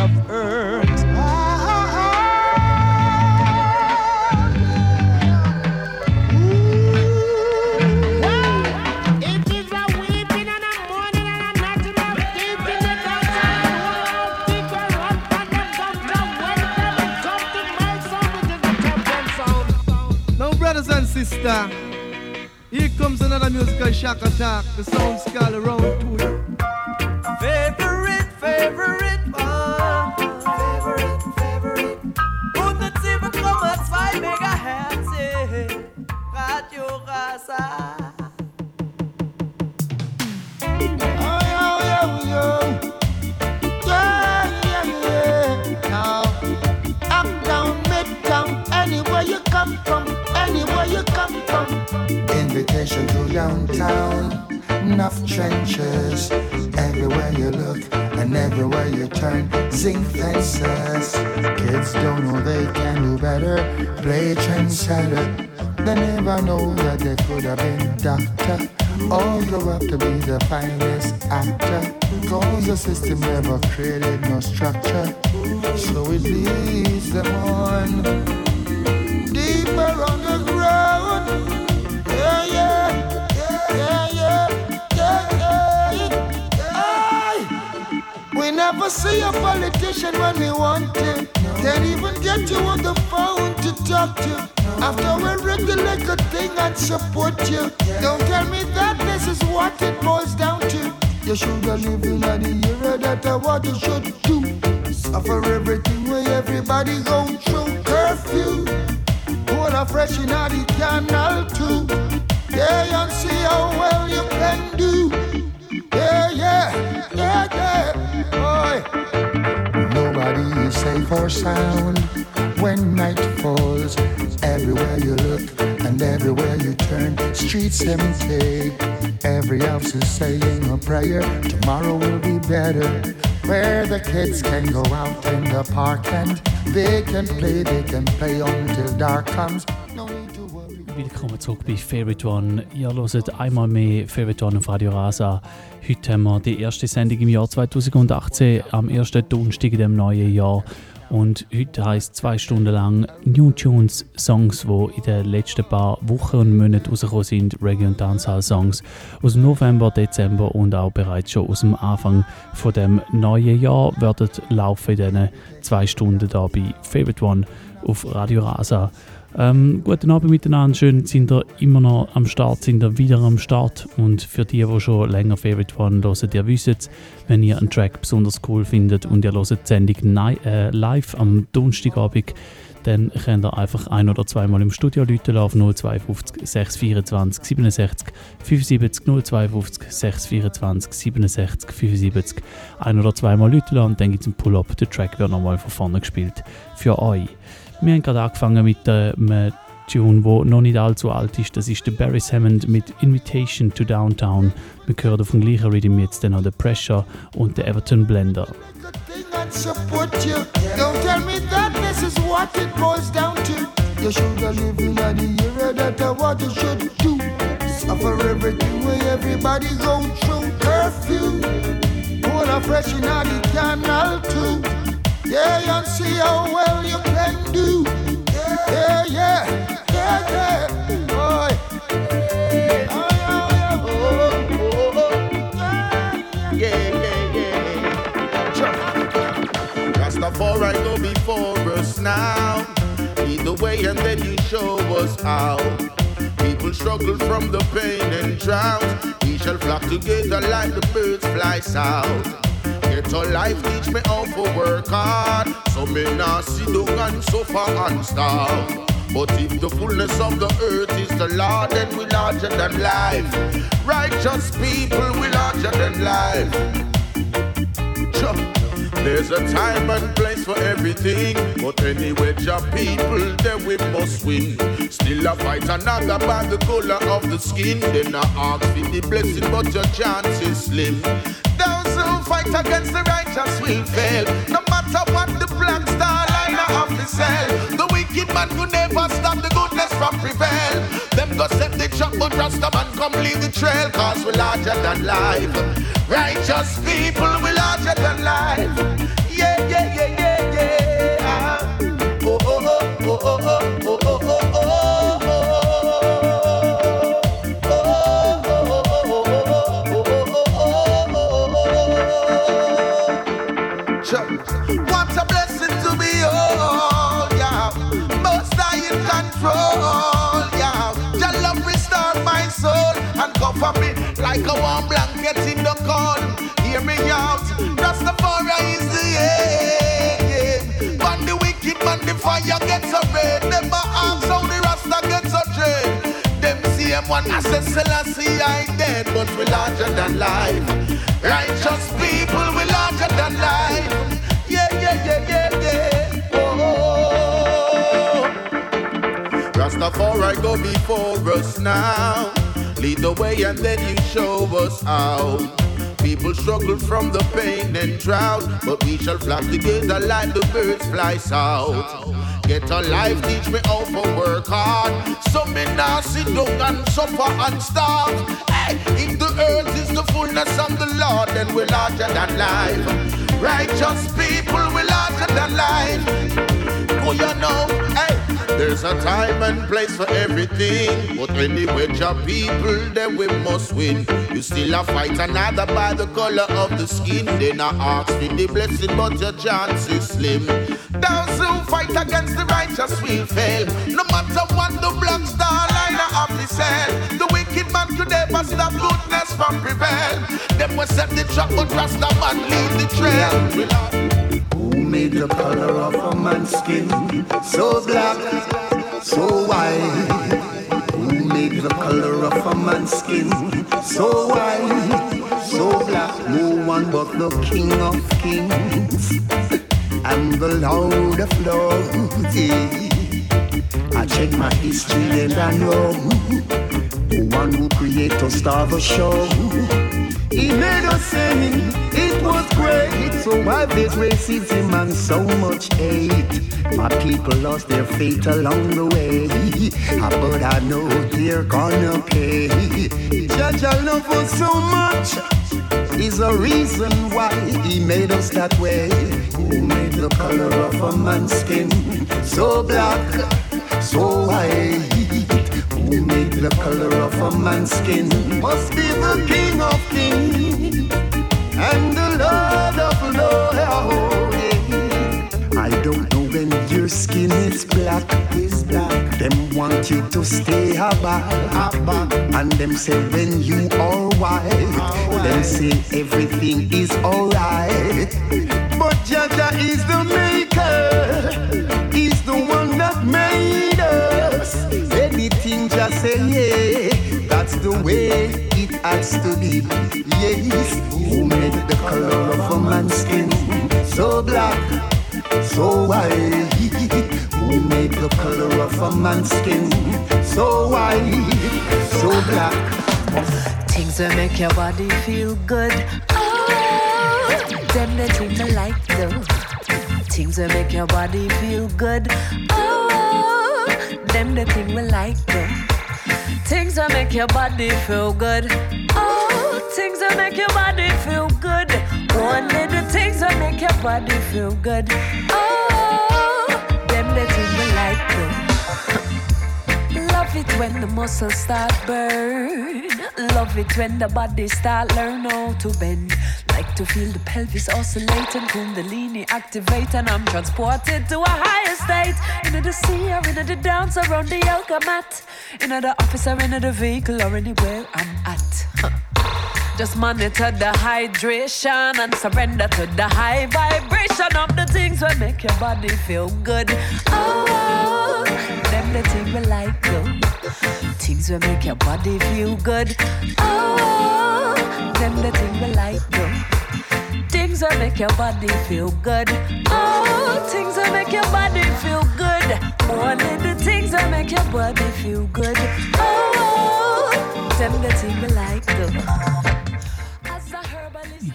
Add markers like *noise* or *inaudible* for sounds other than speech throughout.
of earth. sister. Here comes another musical shock attack. The sound called around to finest actor. Cause the system never created no structure. So it leads them on deeper on the ground. Yeah, yeah, yeah, yeah, yeah, yeah. We never see a politician when we want to. Can't even get you on the phone to talk to. After we regulate a thing and support you. You have lived in the era that what you should do. Suffer everything where everybody go through curfew water fresh in the canal too. Yeah, and see how well you can do. Yeah, yeah, yeah, yeah, boy. Nobody is safe or sound when night falls. Everywhere you look and everywhere you turn, streets empty. Every house is saying a prayer. Tomorrow will be better. Where the kids can go out in the park and They can play, they can play until dark comes. Willkommen zurück bei Favorite One. Ihr hört einmal mehr Favorite One auf Radio Rasa. Heute haben wir die erste Sendung im Jahr 2018, am ersten Donnerstag in dem neuen Jahr. Und heute heisst zwei Stunden lang New Tunes Songs, die in den letzten paar Wochen und Monaten rausgekommen sind. Reggae und Dancehall Songs aus November, Dezember und auch bereits schon aus dem Anfang von dem neuen Jahr werden laufen in diesen zwei Stunden hier bei Favorite One auf Radio Rasa. Ähm, guten Abend miteinander, schön sind ihr immer noch am Start, sind ihr wieder am Start und für die, die schon länger Favorite One hören, ihr wisst, wenn ihr einen Track besonders cool findet und ihr hört die Sendung äh, live am Donnerstagabend, dann könnt ihr einfach ein- oder zweimal im Studio Leute auf 052 624 67 75 052 624 67 75 ein- oder zweimal Leute und dann gibt es einen Pull-Up. Der Track wird nochmal von vorne gespielt für euch. Wir haben gerade angefangen mit einem Tune, der noch nicht allzu alt ist. Das ist der Barry Hammond mit Invitation to Downtown. Wir hören auf dem gleichen Rhythm jetzt noch The Pressure und der Everton Blender. you. Should have lived in the era that I what you should do. Suffer everything where everybody go through curfew. Water fresh in the canal too. Yeah, and see how well you can do. Yeah, yeah, yeah, yeah, boy. Rastafari go before us now. Lead the way and then you show us how. People struggle from the pain and drought. We shall flock together like the birds fly south. Get a life teach me how to work hard. So me not sit down and suffer and starve. But if the fullness of the earth is the Lord, then we larger than life. Righteous people, we larger than life. There's a time and place for everything, but anyway, your people, then we must win. Still a fight another by the color of the skin. Then I ask for the blessing, but your chance is slim. Who fight against the righteous will fail. No matter what the black star line of the cell, the wicked man could never stop the goodness from prevail. Them go set the trap, but Rasta man come leave the trail, cause we're larger than life. Righteous people, we're larger than life. Yeah, yeah, yeah, yeah, yeah. Ah. Oh, oh, oh, oh, oh, oh. oh. I say Selassie I dead, but we larger than life. Righteous people, we larger than life. Yeah, yeah, yeah, yeah, yeah. Oh. Rastafari go before us now. Lead the way and then you show us how. People struggle from the pain and drought, but we shall flock together like the birds fly south. Get a life, teach me how to work hard. So me now sit down and suffer and starve. Hey, if the earth is the fullness of the Lord, then we're larger than life. Righteous people, we're larger than life. Oh, you know, hey, there's a time and place for everything. But anyway, your people, then we must win. You still a fight another by the color of the skin. Then I ask for the blessing, but your chance is slim. Those who fight against the righteous will fail. No matter what the black star line of the cell. The wicked man could never stop goodness from prevail. Them will set the trap, but Rasta man lead the trail. Who made the color of a man's skin so black, so white? Who made the color of a man's skin so white, so black? No one but the King of Kings and the Lord of Lords. Yeah. I check my history and I know the one who created star the show. He made us sing, So why there's racism and so much hate? My people lost their faith along the way. Ah, But I know they're gonna pay. Judge, I love us so much. Is a reason why he made us that way. Who made the color of a man's skin so black, so white? Who made the color of a man's skin? Must be the King of Kings and the. I don't know when your skin is black, is black. Them want you to stay aback, aback. And them say when you are white, them say everything is alright. But Jaja is the maker, he's the one that made us. Anything just say yeah, that's the way it has to be. Yes, who made the color of a man's skin so black? so white. Who made the color of a man's skin so white, so black? Things that make your body feel good. Oh, them the thing I like though. Things that make your body feel good. Oh, them the thing we like though. Things that make your body feel good. Oh, things that make your body feel good. Only the things that make your body feel good. Oh, them the thing we like though. Love it when the muscles start burn. Love it when the body start learn how to bend. Like to feel the pelvis oscillate and kundalini activate and I'm transported to a higher state. Into the sea or into the dance around the yoga mat. Into the office or into the vehicle or anywhere I'm at. Just monitor the hydration and surrender to the high vibration of the things that make your body feel good. Oh, them the thing we like though. Things that make your body feel good. Oh, them the thing we like though. Things that make your body feel good. Oh, things that make your body feel good. Only the things that make your body feel good. Oh, them the thing we like though.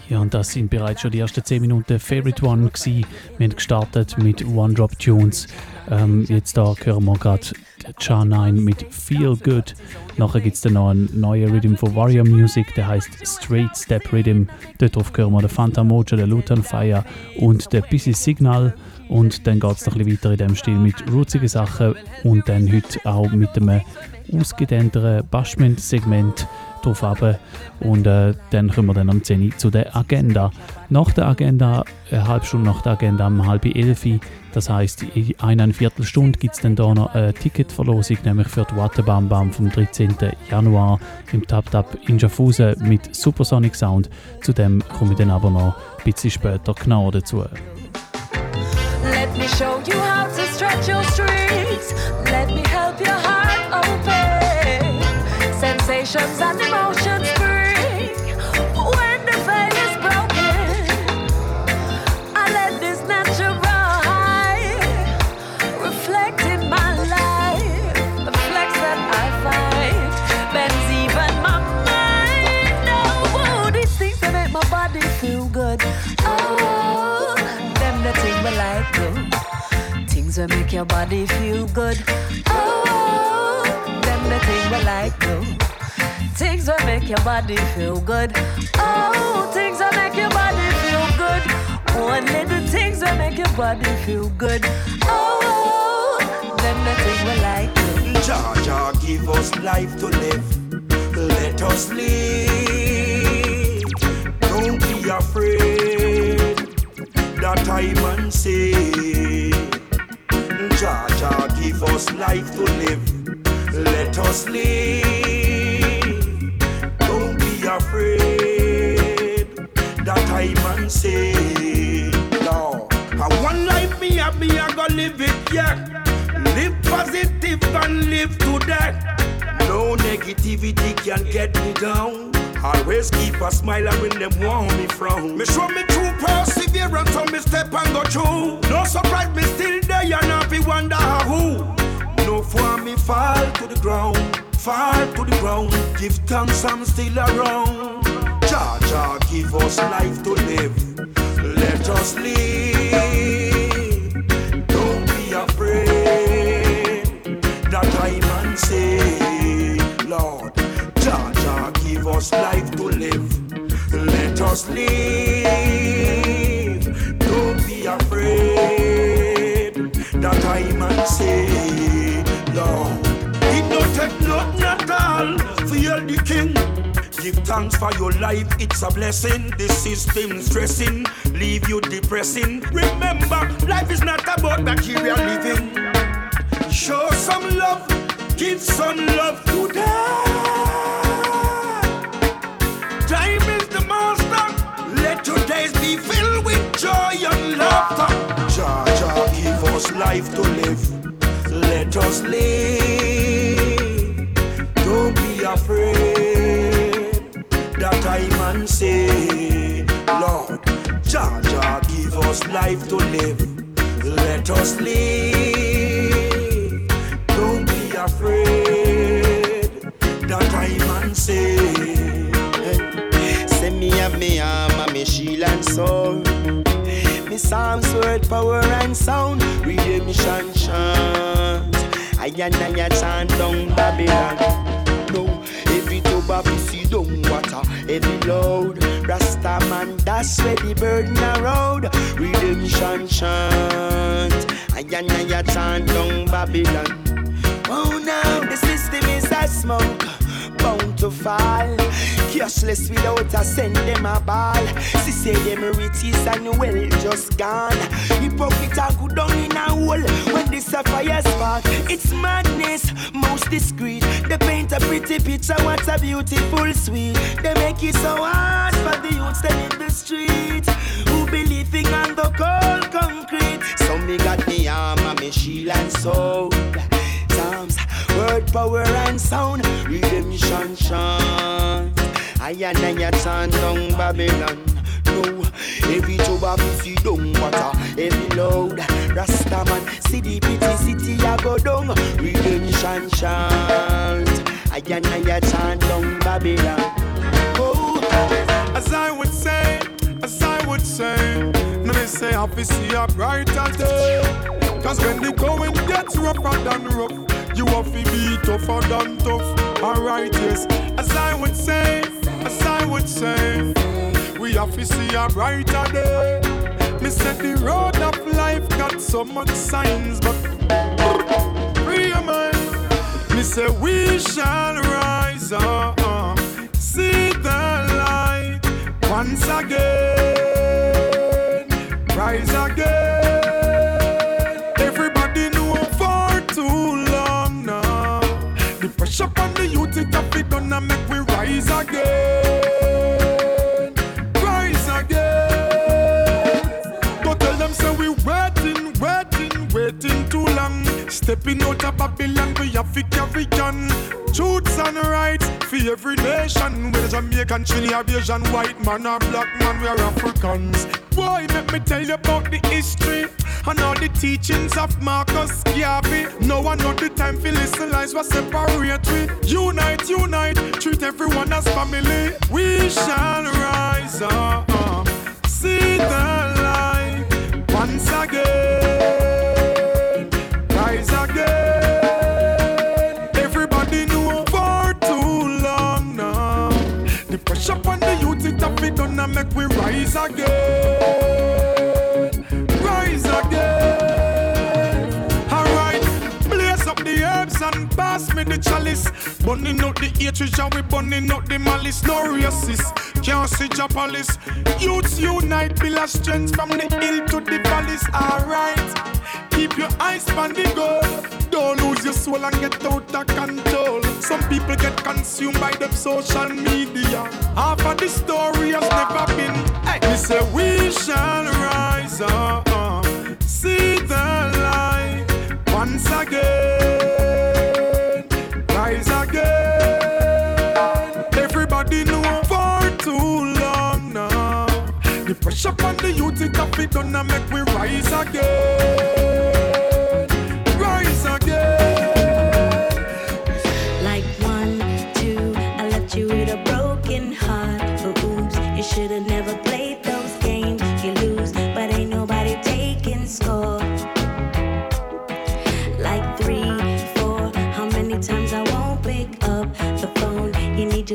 Ja, und das sind bereits schon die ersten 10 Minuten Favorite One gewesen. Wir haben gestartet mit One Drop Tunes. Ähm, jetzt da hören wir gerade Cha9 mit Feel Good. Nachher gibt es dann noch einen neuen Rhythm von Warrior Music, der heißt Straight Step Rhythm. Dort drauf hören wir den Fanta Moja, den Lutan Fire und den Busy Signal. Und dann geht es noch ein bisschen weiter in dem Stil mit rootzigen Sachen und dann heute auch mit einem ausgedehnteren Bashment-Segment. Drauf runter. Und äh, dann kommen wir dann am 10 Uhr zu der Agenda. Nach der Agenda, eine halbe Stunde nach der Agenda, um halb elf, das heisst, in einer Viertelstunde gibt es dann da noch eine Ticketverlosung, nämlich für die Wattebam Bam vom 13. Januar im Tap Tap in Schaffhausen mit Supersonic Sound. Zu dem komme ich dann aber noch ein bisschen später genau dazu. Let me show you how to stretch your strings. Let me help your heart open. Sensations and Things that make your body feel good. Oh, them the thing we like do. Things that make your body feel good. Oh, things that make your body feel good. Only the things that make your body feel good. Oh, them the thing we like do. Jah give us life to live. Let us live. Don't be afraid. That I man say. Give us life to live. Let us live. Don't be afraid. That I man say. No. I one life me me I go live it yeah. Live positive and live to that. No negativity can get me down. Always keep a smile when them want me frown. Me show me true perseverance on me step and go through. No surprise me still there and happy wonder who. No for me fall to the ground, fall to the ground. Give thanks I'm still around. Jah Jah give us life to live. Let us live. Us life to live. Let us live. Don't be afraid that I might say, Lord. It don't take nothing at all for you the king. Give thanks for your life, it's a blessing. The system stressing, leave you depressing. Remember, life is not about material living. Show some love, give some love today. Your days be filled with joy and laughter. Jah Jah give us life to live. Let us live. Don't be afraid that I man say, Lord, Jah Jah give us life to live. Let us live. Don't be afraid that I man say. Say me have me and me shield and sword. Me psalms, word, power and sound. Redemption chant. I and I chant down Babylon. No, every tuba we see down water, every load. Rasta man, that's where the burden around. Redemption chant. I and I chant down Babylon. Oh, now the system is a smoke, bound to fall. Cashless without a send them a ball. She say them riches and well just gone. Hypocrite a go down in a hole when this a fire spark. It's madness, most discreet. They paint a pretty picture, what a beautiful sweet. They make it so hard for the youths them in the street who be living on the cold concrete. So me got me arm and me shield and sword. Psalms, word, power and sound, redemption chant. I and I chant down Babylon. No, every job I see down water, every load. Rasta man, see the pretty city I go down. Redemption chant. I and I chant down Babylon. Oh, As I would say, as I would say, no they say happy see a brighter day. Cause when the going gets rougher than rough, you have to be tougher than tough. Alright, yes. As I would say, as I would say, we have to see a brighter day. Me said the road of life got so much signs, but free your mind. Me say we shall rise up. Uh, see the light once again, rise again. Everybody know for too long now. The pressure on the youth it have it gonna make we rise again, Stepping out of Babylon, we have to carry on. Truths and rights for every nation. Whether Jamaican, Trinidad, Asian, white man or black man, we are Africans. Boy, let me tell you about the history and all the teachings of Marcus Garvey. No one know the time for listen lies what separate we. Unite, unite, treat everyone as family. We shall rise up, see the light once again. Make we rise again. Rise again. Alright, blaze up the herbs and pass me the chalice. Burning out the hatred, and we burning out the malice. No racist, can't see palace. Youths unite, build a strength from the hill to the valleys. Alright, keep your eyes on the goal. Don't lose your soul and get out of control. Some people get consumed by them social media. Half of the story has never been. Hey, we say we shall rise up, see the light once again, rise again. Everybody know for too long now. The pressure on the youth it have it gonna make we rise again,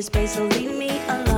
your so leave me alone.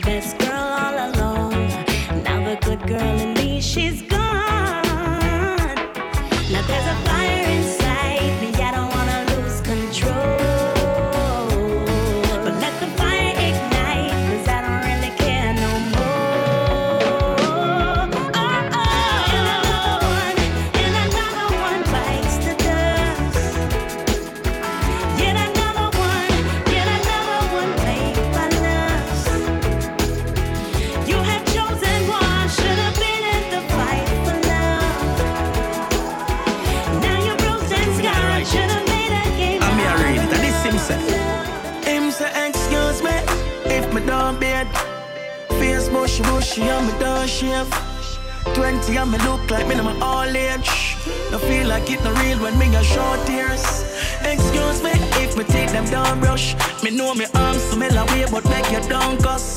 Best girl all along. Now the good girl in me, she's gone. Now there's a fire Face bushy bushy and me don't shave. Twenty and me look like me in my all age. No feel like it no real when me a short tears. Excuse me if me take them down brush. Me know me arms smell away, but make you down cuss.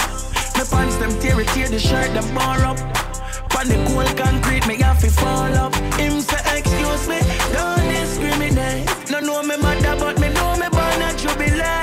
Me pants them tear it, tear the shirt them bar up. Pan the cold concrete, me have to fall up. Him say, excuse me, don't discriminate. No know me mother, but me know me born a jubilee.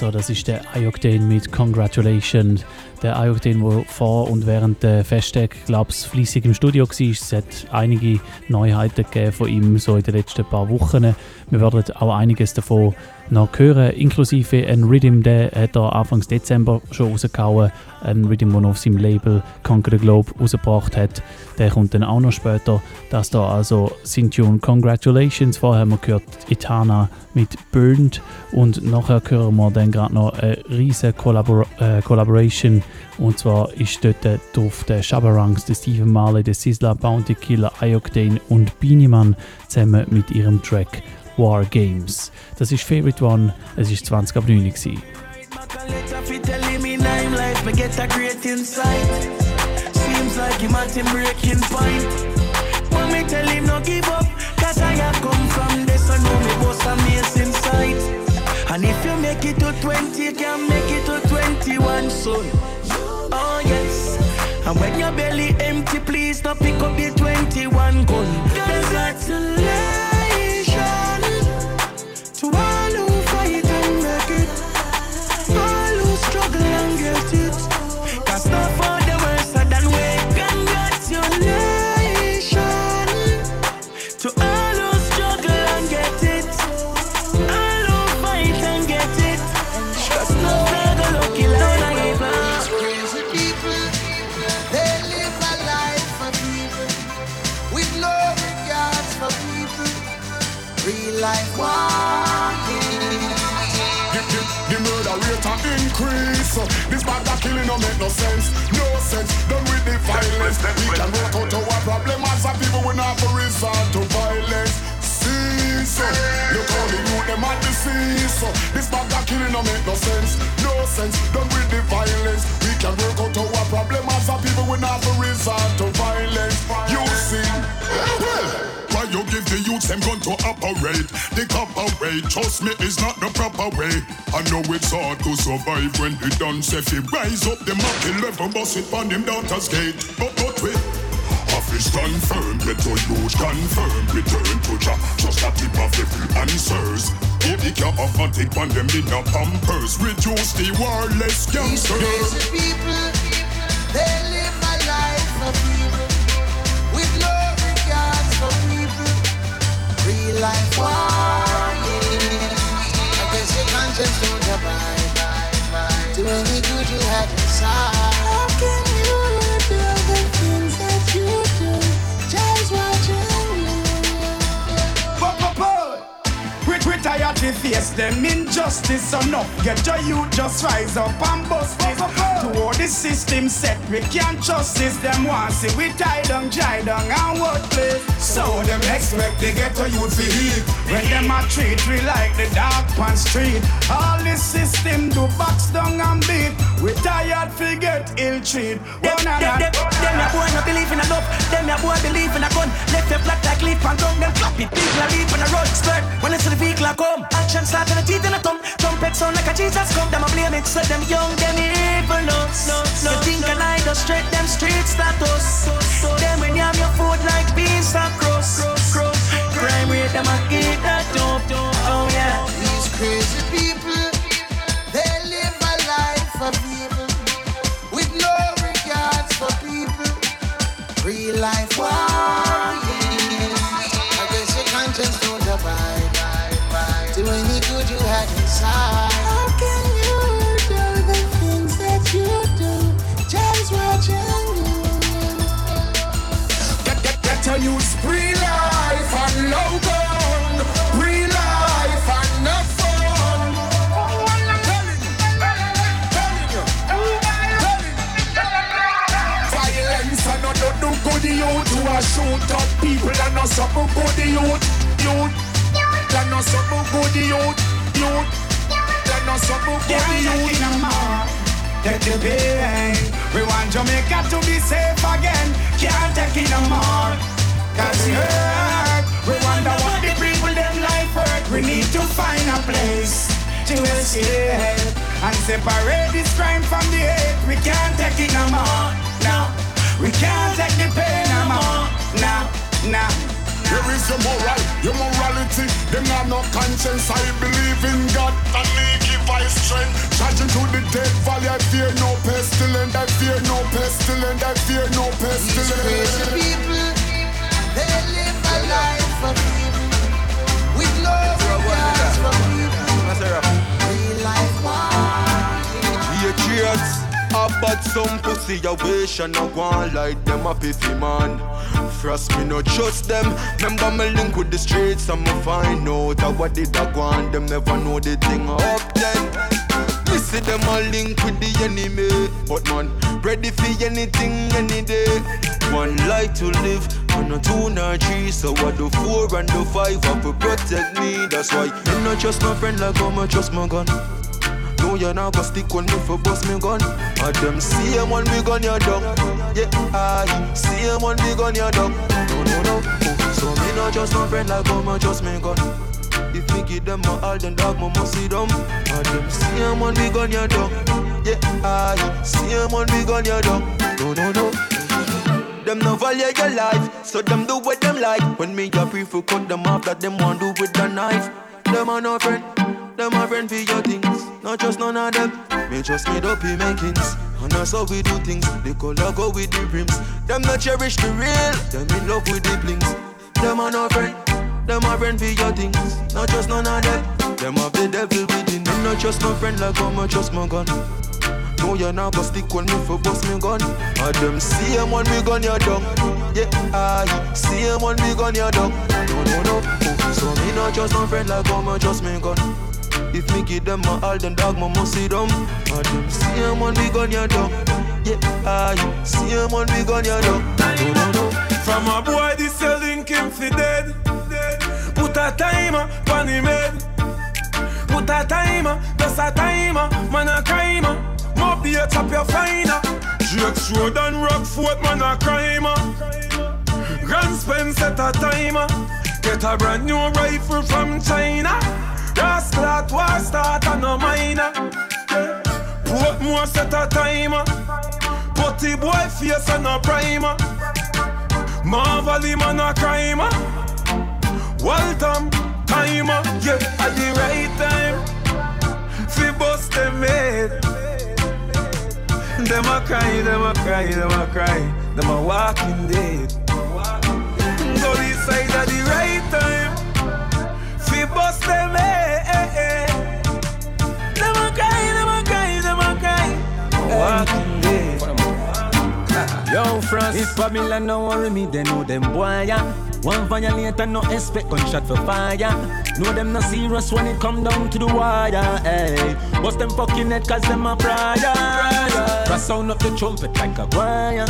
So, das ist der Ayokden mit Congratulations. Der Ayokden, der vor und während der Festtage, glaube ich, fließig im Studio war. Es hat einige Neuheiten gegeben von ihm so in den letzten paar Wochen. Wir werden auch einiges davon noch hören, inklusive ein Rhythm, der hat er Anfang Dezember schon rausgehauen. Ein Rhythm, den er auf seinem Label Conquer the Globe rausgebracht hat. Der kommt dann auch noch später. Das da also sein Tune Congratulations. Vorher haben wir gehört Itana mit Burned und nachher hören wir dann gerade noch eine riesige Collabor äh, Collaboration und zwar ist dort drauf der Shabarangs, der Stephen Marley, der Sizzla, Bounty Killer, Ioctane und Beanie zusammen mit ihrem Track War Games. Das ist Favorite One, es ist 20 ab 9 gewesen. Seems like him at him breaking point. When me tell him no give up, cause I have come from this, I know me boss amazing sight. And if you make it to 20, you can make it to 21, son. Oh yes. And when your belly empty, please don't pick up the 21 gun. Congratulations. no So this bag of killing no make no sense, no sense. Done with the violence. We can work out our problem as a people. We not for resort to violence. You see, well. *coughs* Why you give the youth them gun to operate? The copper way, trust me, is not the proper way. I know it's hard to survive when the done say fi rise up the level, bust it on them daughter's gate. But but wait. Office confirm, get your youth confirm, return to job, just a tip of every answers. Give the care of and take on them in a pampers, reduce the warless gangsters. These people, they live my life for people with no regards for people. Real life warning. I guess your conscience don't abide. Do any good you had inside. Tired to face them injustice enough. Get your youth just rise up and bust this. Oh, oh, oh. To all the system set, we can't trust this. Them want see we tie down, dry down and worthless. So them expect they get a youth to heat. When them a treat we like the dark pan street. All the system do box down and beat. We tired to get ill treat. Them, them, them, them ya boy no believe in a love. Them ya boy believe in a gun. Left your flat like leaf and tongue. Them clap it. People a leap on a road skirt. When it's the vehicle a come. Action start in the teeth and a tongue. Trumpet sound like a Jesus come. Them a blame it. So them young, them evil nuts. You think I lie go straight them street status. Them when you have your food like beans and crust. Crime rate them a eat that dope. Oh yeah. These crazy people, they live a life for people with no regards for people. Real life warriors. A shoot up people and no something good youth, youth. And no something good youth, youth. And no something good youth. Take the pain. We want Jamaica to be safe again. Can't take it no more. Cause it hurt. We wonder what the people them life hurt. We need to find a place to escape and separate this crime from the hate. We can't take it no more. No, we can't take the pain no more. No, no. We is your moral, your morality. Them have no conscience. I believe in God and me give I strength. Charging through the dead valley, I fear no pestilence. I fear no pestilence. I fear no pestilence. These people, they live a life of evil with no regards for people. Real life one. Yeah, cheers. About some pussy a wish and I want like them a piffy man. Frost me no trust them. Remember me link with the streets me find out that what did I want. Them never know the thing up then. Me see them a link with the enemy, but man ready for anything any day. One life to live, and a two nor three. So what the four and the five have to protect me. That's why me not trust my friend like how me trust my gun. No, you're not gonna stick on me for bust me gun. And them same one me gun your dog. Yeah, I same one me gun your dog. No, no, no. So me not just my friend like how me just me gun. If me give them my all, then dog, me must see them. And them same one me gun your dog. Yeah, I same one me gun your dog. No, no, no. Them no value your life, so them do what them like. When me a prefer cut them off, that them want do with the knife. Them are no friend, them are friend for your things. Not just none of them. Me just made up he makings. And that's how we do things. The color go with the rims. Them not cherish the real. Them in love with the blings. Them are no friend. Them are friend for your things. Not just none of them. Them have the devil within. Them not just no friend like how much just my gun. No, you're not gonna stick on me for bust me gun. And them same one me gun your dog. Yeah, I same one me gun your dog. No, no, no. So me not just no friend like how much just me gun. If me give them my all, then dog, must see them. And them same one me gun your dog. Yeah, I same one me gun no, no. From a boy, this selling him fi dead. Put a timer on him head. Put a timer, just a timer, man a crimer. Mob the top your finer. Drake's Road and Rockfort, man a crimer. Grants Pen set a timer. Get a brand new rifle from China. Rascal at war start and no minor. Portmore set a timer. Putty boy face and a primer. Maverley man a crimer. Waltham timer, yeah, at the right time. Fi bust them head. Them a cry, them a cry, them a cry. Them a walking dead. Go this side at the right time. Fi bust them head. Walking dead. Yo, France, if Babylon no worry me, they know them boy, yeah. One violate and no expect gunshot for fire. Know them not serious when it come down to the wire. Hey, bust them fucking head cause them a prior. Press sound up the trumpet like a choir.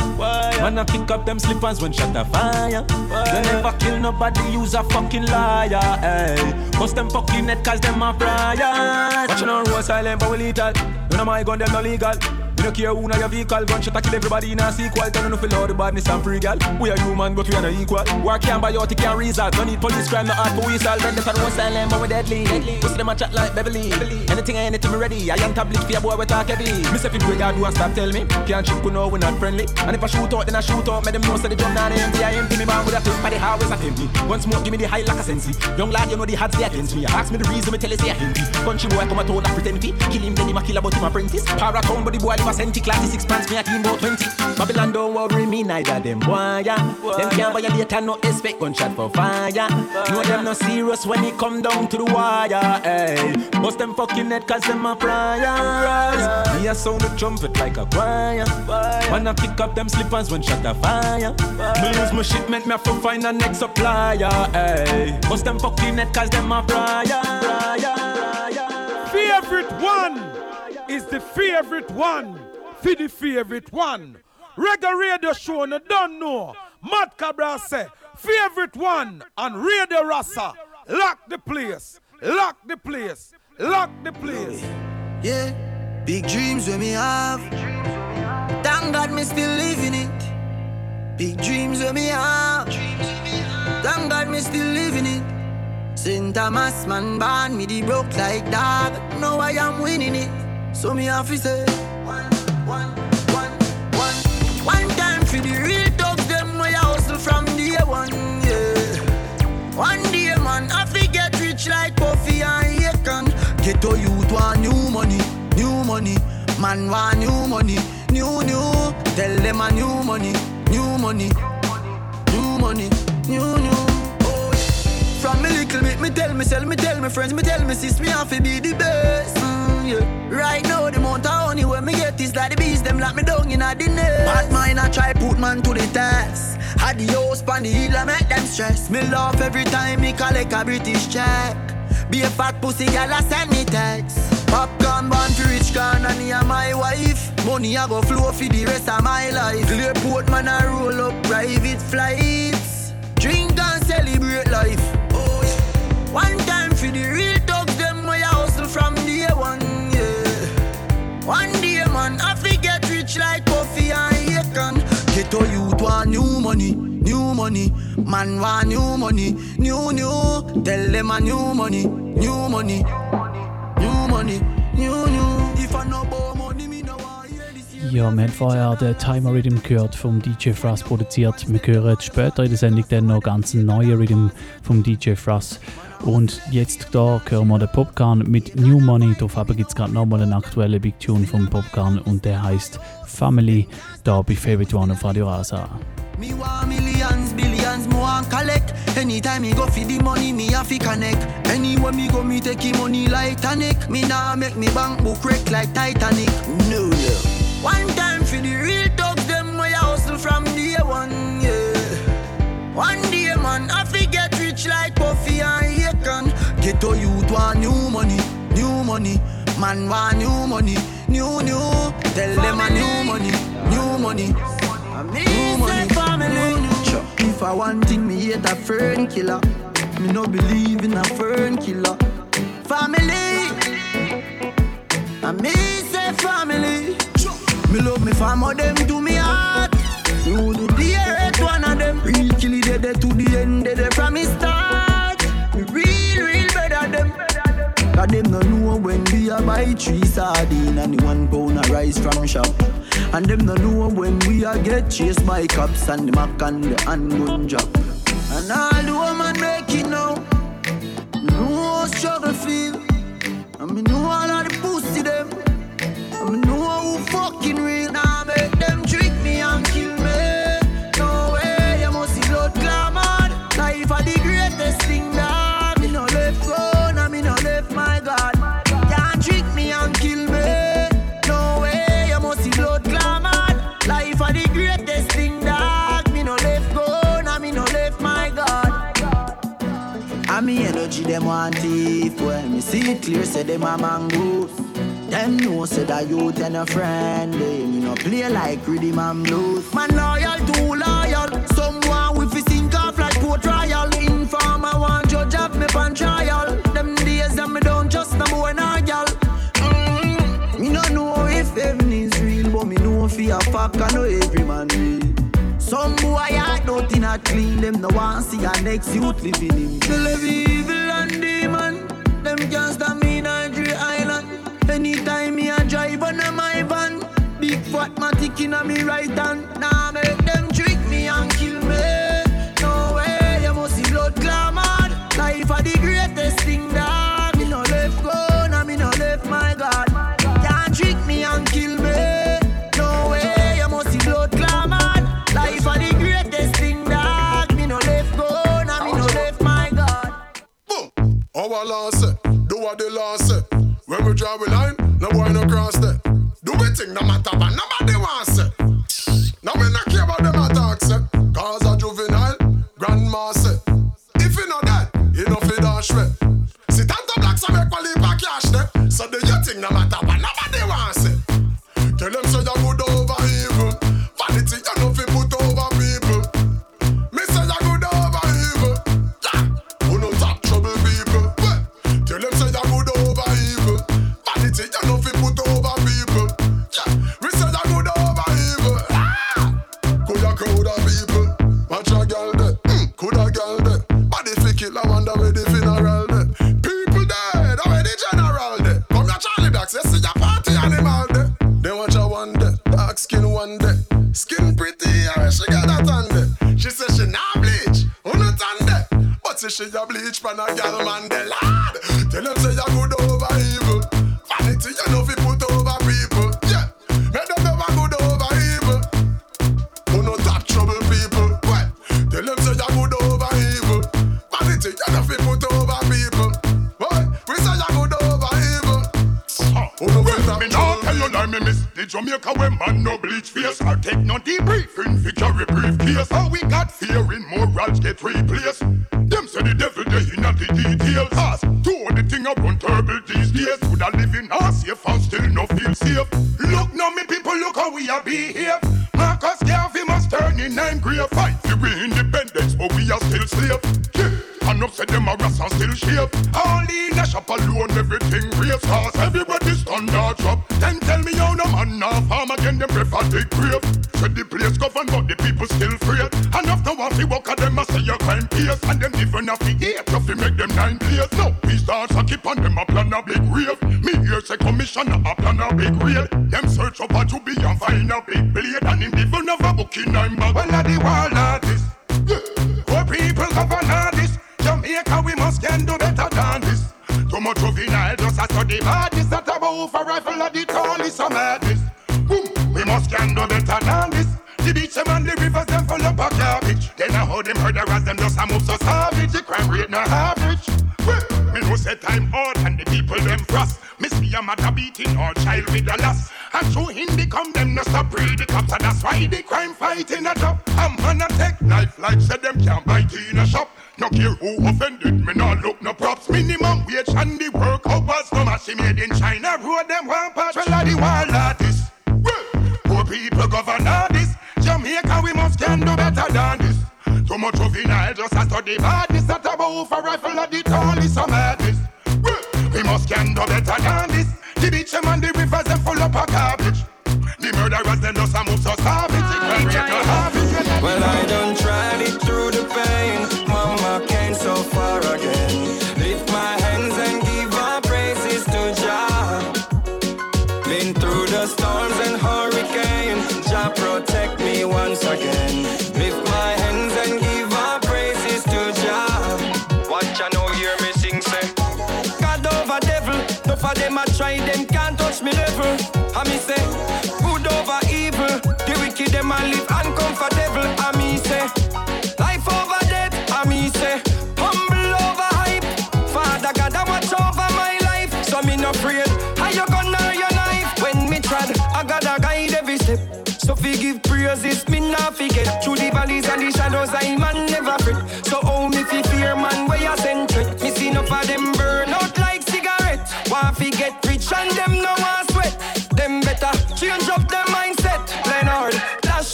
Man, I pick up them slippers when shot a fire. They never kill nobody, use a fucking liar. Hey, bust them fucking head cause them a prior. Watching on road silent but we lethal. None of my gun them no legal. We don't care who na your vehicle, gunshot a kill everybody in a sequel. Tell no feel all the badness and free gal. We are human, but we are not equal. War can't buy out, it can't result. No need police crime, no art for weasel. Vendetta no silent, but we deadly. Pussy them a chat like Beverly. Anything, I anything, me ready. I am tablet for your boy, we talk heavy. Me say if you God do and stop, tell me. Can't we know we not friendly. And if I shoot out, then I shoot out. Make them know say the drum not empty. I empty me man with a flip by the highways of empty. One smoke, give me the high like a sensi. Young lad, you know the odds they against me. Ask me the reason, me tell you say I empty. Country boy come a town, I pretend fi. Kill him, then him a kill about him apprentice. Para town, but the boy a centi. Classy six pants, me a team about 20. Babylon don't worry me, neither them boy, yeah. Them can't violate and no expect gunshot for fire. Know them no serious when it come down to the wire, hey. Bust them fucking head cause them a prior. Me a sound the trumpet like a choir. Man I pick up them slippers when shot a fire. Me lose my shipment, me have to find a next supplier, hey. Bust them fucking head cause them a prior. Favorite one is the favorite one. For the favorite one. Reggae radio show, no don't know. Mad Cobra say, favorite one on Radio Rasa. Lock the place. Lock the place. Lock the place. Yeah, big dreams when me have. Thank God me still living it. Big dreams when me have. Thank God me still living it. St. Thomas man born me the broke like dog. Now I am winning it. So me have to say one, one, one, one. One time for the real dogs, them way hustle from day one, yeah. One day, man, I fi get rich like Puffy and Akon. Ghetto youth want new money, new money. Man want new money, new new. Tell them a new money, new money, new money, new new. Oh, from me little bit, me tell me, sell me, tell me friends, me tell me sis, me have to be the best. Mm, yeah. Right now, the amount of honey when me get is like the bees, them lock me down in a the nest. Bad mind, I try put man to the test. Had the house pan the hill, I make them stress. Me laugh every time me collect a British check. Be a fat pussy gal, I send me text. Popcorn born to rich can and he my wife. Money I go flow for the rest of my life. Clear man I roll up private flights. Drink and celebrate life. Oh yeah. One time for the real One day man, I forget rich like coffee and Akon. Get to youth want new money, new money. Man want new money, new new. Tell them a new money, new money. New money, new new. If I no more money, me no. Ja, wir haben vorher den Timer Rhythm gehört, vom DJ Frost produziert. Wir hören später in der Sendung dann noch ganz neuen Rhythm vom DJ Frost. Und jetzt da hören wir den Popcorn mit New Money. Darauf gibt es gerade nochmal einen aktuellen Big Tune vom Popcorn und der heißt Family. Da bei Favorite One auf Radio Rasa. Me want millions, billions, me want collect. Anytime me go for the money, me have to connect. Anywhere me go, me take the money like tonic. Me nah make me bank book wreck like Titanic. No, no. One time for the real dogs, them way I hustle from day one, yeah. One day, man, I forget Akon. Get to youth want new money, new money. Man want new money, new new. Tell them a new money, new money. New money, family. If I want thing, me hate a fern killer. Me no believe in a fern killer. Family, I me say family. Me love me family, them to me heart. You do the hate one of them. Real kill it to the end, dead from me start. Cause them no know when we a buy three sardine and one pound of rice from shop. And them no know when we a get chased by cops and the mac and the handgun drop. And all the woman make it now. Know how struggle feel. And me know all of the pussy them. And me know who fucking real. Now And them want thief. When me see it clear say them a mongoose. Them know say that youth and a friend. Eh. Me no play like rhythm and blues Man loyal, too loyal. Someone with fi sink off like Port Royal. Informer want judge of me pan trial. Them days that me don't trust no boy nor gal. Mm Me no know if heaven is real But me know fi a fuck I know every man real some boy I don't a clean them no want see a next youth living in. They live evil and demon. Them can't stop me a Island. Anytime me a drive on a my van Big fat matic in a me right hand. Now make them trick me and kill me. No way you must see blood clamor Life are the Our law say, do what eh. the law say. Eh. When we draw a line, no boy no cross there. Do we think no matter but nobody wants say. Now we not care about them attacks A bleach pan a gal man people govern all this. Jamaica, we must can do better than this. Too much juvenile just a study badness. That about for rifle of the tallest of madness. We must can do better than this. The beach and the rivers them full up of garbage. The murderers them just a move so savage. It can no habit. Touch me level. I me say, good over evil. The wicked them I live uncomfortable. I me say, life over death. I me say, humble over hype. Father God, I watch over my life, so me no afraid. How you gonna your knife when me trod? I gotta guide every step. So forgive praises, me not forget. Through the valleys and the shadows, I man never fret. So me fi fear man where you send threat. Me see enough of them burn out like cigarette. Want fi get rich and them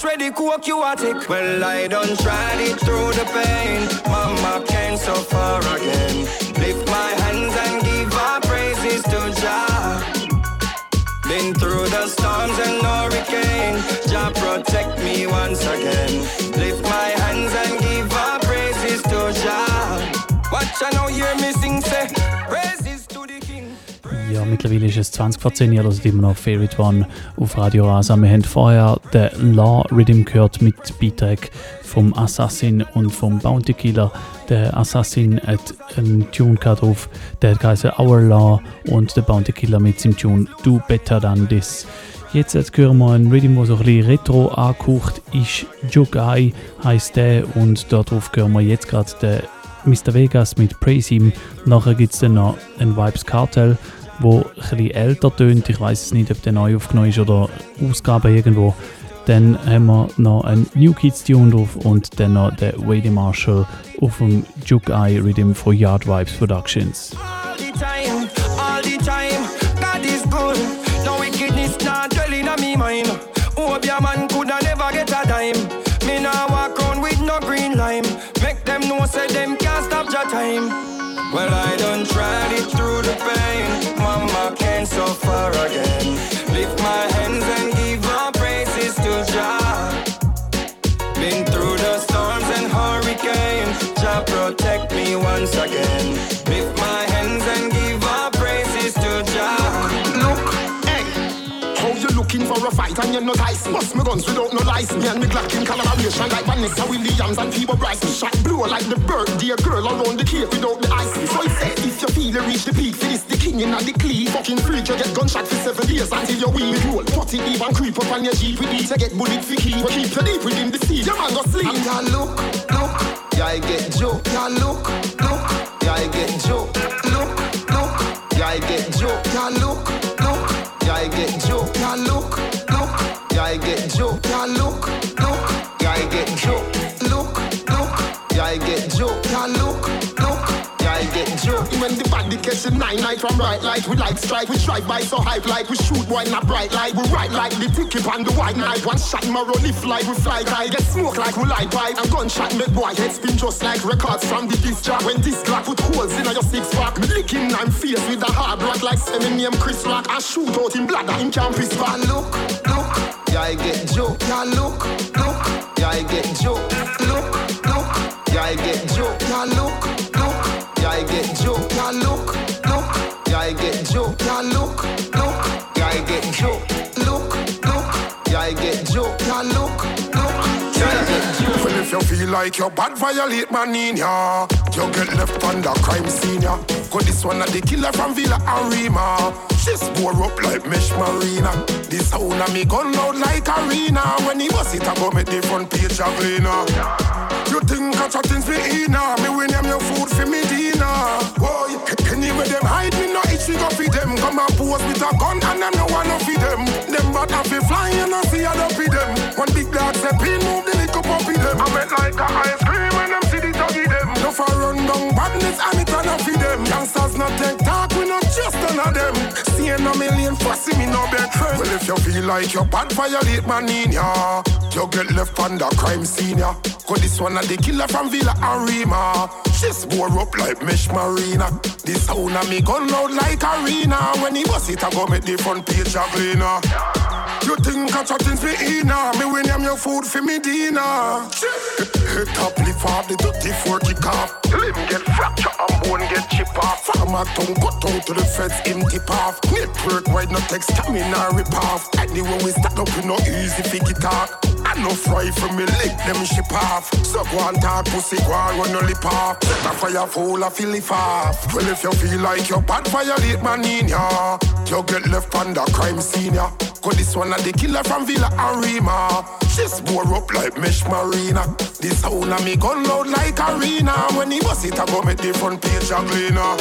ready coke you a take. Well I done tried it through the pain. Mama came so far again. Lift my hands and give our praises to Jah. Been through the storms and hurricane. Jah protect me once again. Ja, mittlerweile ist es 20 vor 10 Uhr, also immer noch Favorite One auf Radio Rasa. Wir haben vorher den Law Rhythm gehört mit Beitrag vom Assassin und vom Bounty Killer. Der Assassin hat einen Tune drauf, der hat Our Law und der Bounty Killer mit seinem Tune Do Better Than This. Jetzt, jetzt hören wir einen Rhythm, der so ein bisschen retro angehaucht ist. Jogai heisst der und darauf hören wir jetzt gerade den Mr. Vegas mit Praise Him. Nachher gibt es dann noch ein Vibes Cartel, wo bisschen älter tönt. Ich weiß es nicht, ob der neu aufgenommen ist oder Ausgabe irgendwo. Dann haben wir noch ein New Kids Tune drauf und dann noch den Wade Marshall auf dem Juke Eye Rhythm von Yard Vibes Productions. Not icy? Bust me guns without no license. Me and me Glock in collaboration like Vanessa Williams and Phoebe Bryce. Shot blow like the birthday girl around the cake without the ice. So it said, if you feel you reach the peak for this, the king in the clean. Fucking freak, you get gunshot for seven years until your wheel roll. It even creep up on your jeep with it, you get bullet for key. But keep you deep within the sea, your man go sleep. And you look, look, yeah, I get joke. Yeah, look, look, yeah, look, yeah, get. Yeah, look, look, yeah, I get. Yeah, look, look. The body catch the nine night from bright light, we like strike, we drive by so hype like we shoot boy a bright light. We ride like the ticket on the white night. One shot tomorrow lift like we fly high. Get smoke like we light pipe. And gunshot make boy head spin just like records from the disc jack. When this clock put holes in your six pack, me licking I'm faced with a hard rock like name Chris Rock. I shoot out in bladder in campus back. Look, look, yeah I get joke. Yeah look, look, yeah I get joke. Look, look, yeah I get joke. Yeah look, look. Yeah, I get joke. Yeah, look. Like you're bad, violate my in ya. You get left under crime scene ya. Cause this one of the killer from Villa Arima. She's swore up like Mesh Marina. This sound of me gun loud like arena. When he was it, I go make the front page a cleaner. You think I chat things me in Me win them your food for me dinner. Boy, anyway them hide me no itch go feed them. Come and pose with a gun and them no one no feed them. Them but have be flying and I see how they feed them. One big dog say pin move the little puppy them. I went like a ice cream when them see the doggy them. No for run down badness and it and feed them. Youngsters not take talk, we not just none of them. Seeing a million fussy me no beg friend. Well if you feel like you're bad, violate my in ya. You get left under crime scene ya. Cause this one of the killer from Villa Arima. She's swore up like Mesh Marina. This sound of me gun loud like arena. When he was it, I go make the front page a cleaner. You think I chat things me in Me win am your food for me dinner. Head top lip off the dirty four kick off. Limb get fracture and bone get chip off. Farmer tongue cut out to the feds him tip off. Network wide no text stamina rip off. Anyway we stack up we no easy figure talk. I no fry from me lick them ship off. So go and talk pussy go and run no lip off. Set a fire full of fill it off. Well if you feel like you're bad violate man in ya. You get left on the crime scene ya. Cause this one of the killer from Villa Arima. She's swore up like Mesh Marina. This sound of me gun loud like arena. When he was it, I go make the front page a cleaner.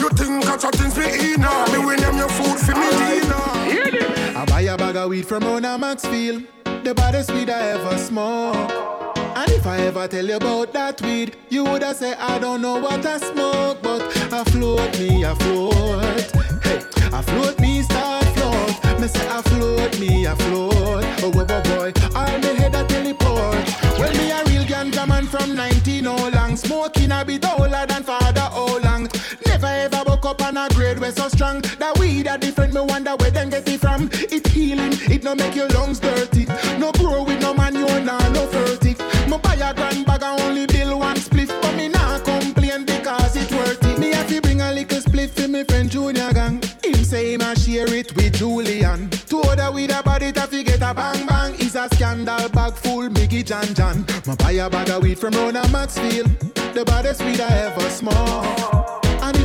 You think I chat things me in Me win them your food for me dinner. I buy a bag of weed from Rona Maxfield. The baddest weed I ever smoked. And if I ever tell you about that weed, you woulda say I don't know what I smoke, but I float me, I float. Hey, I float me, start float. Me say I float me, I float. Oh, boy, all me head a teleport. Well, me a real ganja man from 19 oh long, smoking a bit older than father oh long. Never ever up on a grade where so strong. That weed a different, me wonder where them get it from. It healing, it no make your lungs dirty. No grow with no man, you nah no furtive. Me buy a grand bag and only bill one spliff, but me nah complain because it worth it. Me have to bring a little spliff for me friend Junior gang. Him say him a share it with Julian. Two other with a body to get a bang bang. Is a scandal bag full Miggy Jan Jan. Me buy a bag of weed from Rona Maxfield. The baddest weed I ever smoke.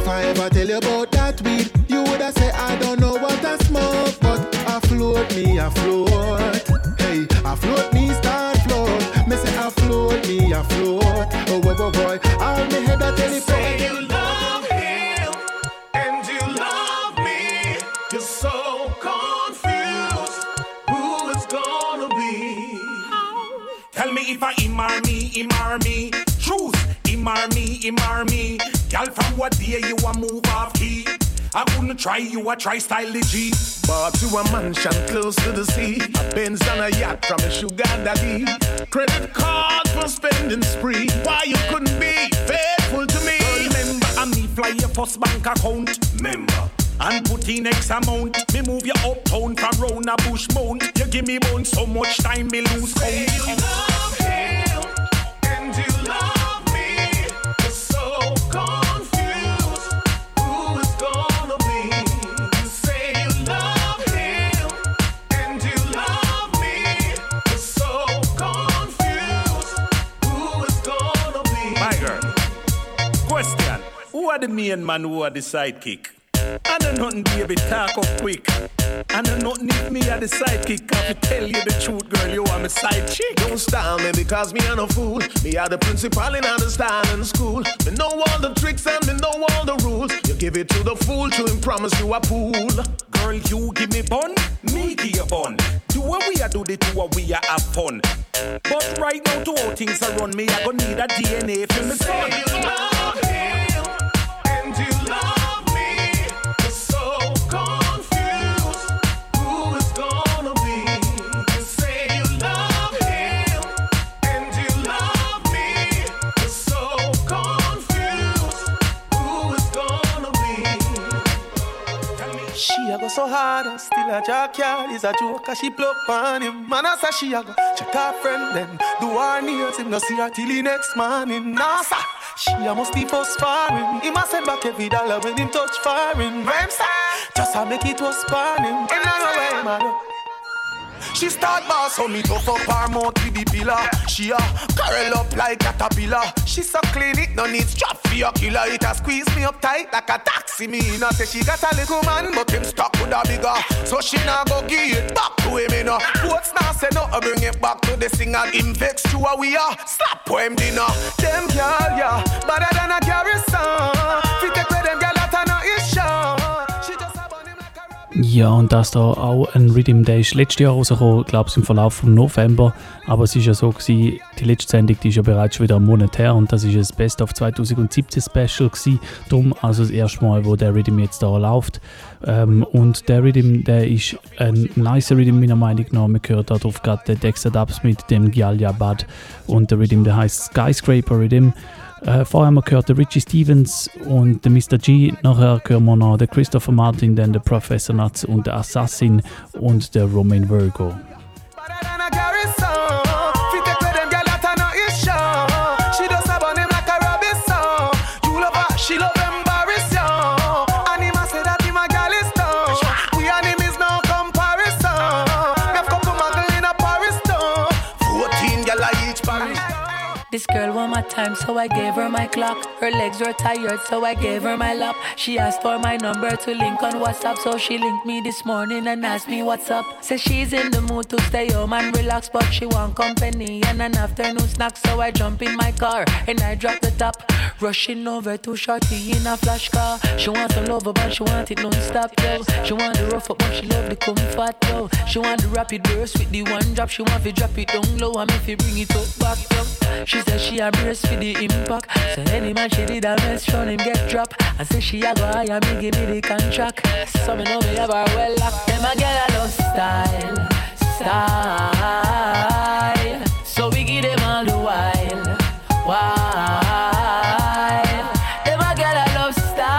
I ever tell you about that weed, you woulda say I don't know what I smoke, but I float me, I float. Hey, I float me, start float. Me say I float me, I float. Oh, boy, boy, boy, all me head a teleport. Say you love him and you love me. You're so confused. Who gonna be? Tell me if I him or me, him or me. Truth, him or me, him or me. Girl, from what day you a move off key? I couldn't try you, I try style the G. Bought to a mansion close to the sea. A Benz and a yacht from a sugar daddy. Credit card for spending spree. Why you couldn't be faithful to me? Remember, I me fly your first bank account. Member. And put in X amount. Me move you uptown from round a bush mount. You give me bone so much time, me lose count. You love him and you love Who are the main man who are the sidekick? I know nothing, baby, talk up quick. I know nothing if me are the sidekick. I tell you the truth, girl, you are my side chick. Don't style me because me are no fool. Me are the principal in the style in school. Me know all the tricks and me know all the rules. You give it to the fool to him promise you a pool. Girl, you give me bun, me give you bun. Do what we are do the two what we are have fun. But right now, to all things are around me, I gonna need a DNA for me son. She a go so hard and still a jackyard is a joke she blow on him. Man, I say she a go check her friend then do her nails him no see her till the next morning. Nah, sir. She a must be for sparring. He must send back every dollar when him touch foreign. Rhyme sir, just a make it was sparring. In a way, man. She start boss on me tough up her mouth with the pillar. She a curl up like a caterpillar. She so clean it no need strap for your killer. It a squeeze me up tight like a taxi. Me no say she got a little man, but him stuck with a bigger. So she nah go give it back to him, you know. Quotes now say no, I bring it back to the singer. Him vex to a we are slap for him dinner. Them girl, yeah, better than a garrison. Fi take where them girl Ja, und das da auch ein Rhythm, der ist letztes Jahr rausgekommen, glaube ich, im Verlauf vom November. Aber es ist ja so gewesen, die letzte Sendung die ist ja bereits schon wieder einen Monat her und das ist ein Best of 2017 Special gewesen. Darum also das erste Mal, wo der Rhythm jetzt da läuft. Ähm, und der Rhythm, der ist ein nicer Rhythm meiner Meinung nach. Man hört darauf gerade den Dexter Dubs mit dem Gyalia Bad und der Rhythm, der heißt Skyscraper Rhythm. Äh, vorher haben wir gehört der Richie Stevens und der Mr. G. Nachher hören wir noch den Christopher Martin, dann der Professor Nuts und der Assassin und der Romain Virgo. This girl my time, so I gave her my clock. Her legs were tired, so I gave her my lap. She asked for my number to link on WhatsApp, so she linked me this morning and asked me what's up. Says she's in the mood to stay home and relax, but she want company and an afternoon snack, so I jump in my car and I drop the top. Rushing over to Shorty in a flash car. She want some love, but she want it non-stop, yo. She want the rough up, but she love the comfort, yo. She want the rapid burst with the one drop. She want to drop it down low and if you bring it up back, yo. She said she a brace for the impact. So any man she did a mess, from him get drop. I say she a go hire me, give me the contract. So me know me have her well locked. Them a get a love style, style. So we give them all the while, while. Them a get a love style.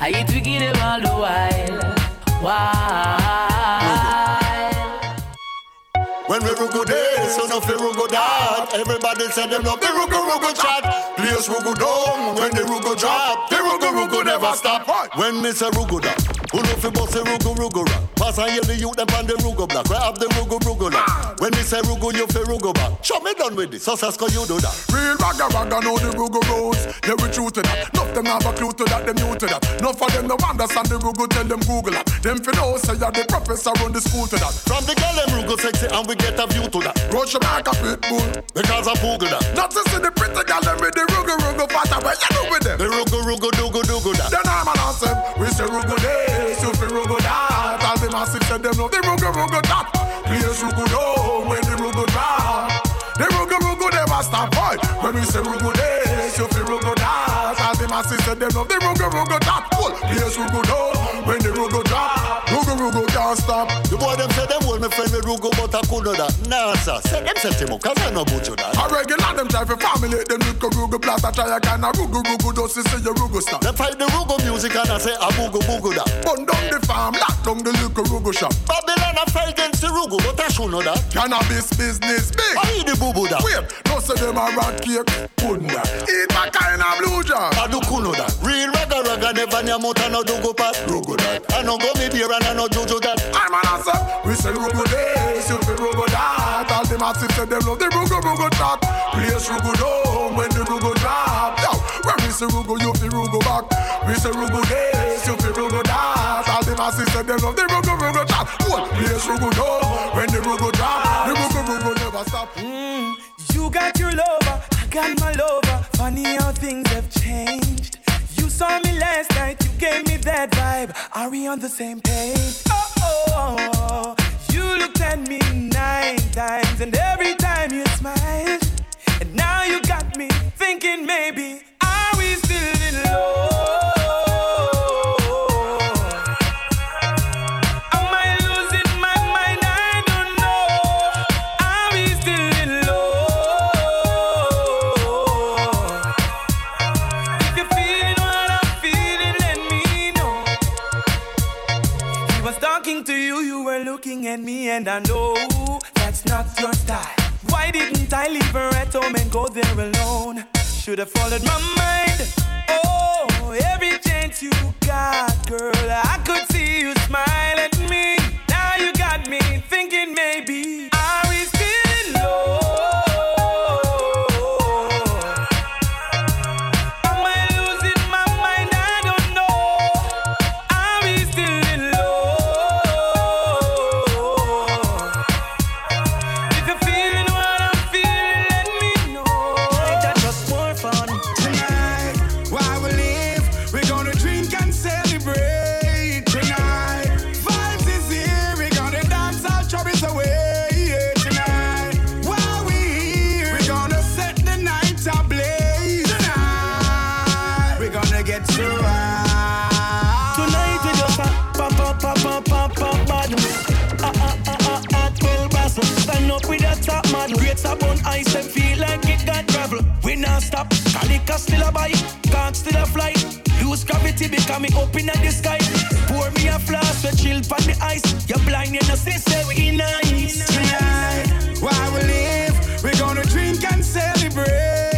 I eat we give them all the while, while. When we rugo day, no fi rugo that. Everybody say them no be rugo rugo chat. Place rugo down when the rugo drop. The rugo rugo never stop. When me say rugo that, who no fi boss a rugo rugo rap. Pass and hear the youth them on the rugo block. Where have the rugo rugo lock. When me say rugo, you fi rugo back. Show me done with this, so Sasko you do that. Real ragga ragga know the rugo rules. Yeah, we true to that. Nuff them have a clue to that, them new to that. Nuff of them no understand the rugo, tell them Google that. Them fi know say you're the professor run the school to that. From the girl them rugo sexy and we get a view to that. Rush back a pit bull. Because I Google that. Not to see the pretty girl them with the rugo rugo fatter, but you know with them. The rugo rugo dugo dugo that. Then I'm an answer. We say rugo this, you fi rugo that. All the massive say them know the rugo rugo that. Place rugo down when the rugo drop. The rugo rugo never stop boy. When we say rugo this, you fi rugo that. All the massive say them know the rugo rugo that. Place rugo down when the rugo drop. Rugo rugo can't stop. The boy them say them hold me friend with rugo, but I could know that. Nah, sir. Say them set him up, cause I know about you that. A regular them try to formulate them little rugo blast. I try a kind of rugo rugo just to say your rugo stop. Them fight the rugo music and I say a bugo bugo that. Burn down the farm, lock down the little rugo shop. Babylon a fight against the rugo, but I should know that. Cannabis business big. I eat the boo boo that. Wait, no say them a rat cake. Couldn't that? Eat my kind of blue jar. I do kuno that. Real ragga ragga never near mouth and no dugo pat. Rugo that. I no go me beer and I no jojo that. I'm an answer. We say rugo this, you feel rugo that. All the massive say them love the rugo rugo track. Place rugo down when the rugo drop. Yo, when we say rugo, you feel rugo back. We say rugo this, you feel rugo that. All the massive say them love the rugo rugo. Well, place rugo down when the rugo drop. The rugo rugo never stop. Mm, you got your lover, I got my lover. Funny how things have changed. Saw me last night, you gave me that vibe. Are we on the same page? Oh, oh, oh. You looked at me nine times, and every time you smiled. And now you got me thinking maybe and I know that's not your style. Why didn't I leave her at home and go there alone? Should have followed my mind. Oh, every chance you got, girl, I could see you smile at me. Now you got me thinking maybe top man. Great ice and feel like it got travel. We not stop. Calica still a bite. Can't still a fly. Lose gravity become me up in the sky. Pour me a flask so chill on the ice. You're blind you know say say we nice. Tonight, while we live, we're gonna drink and celebrate.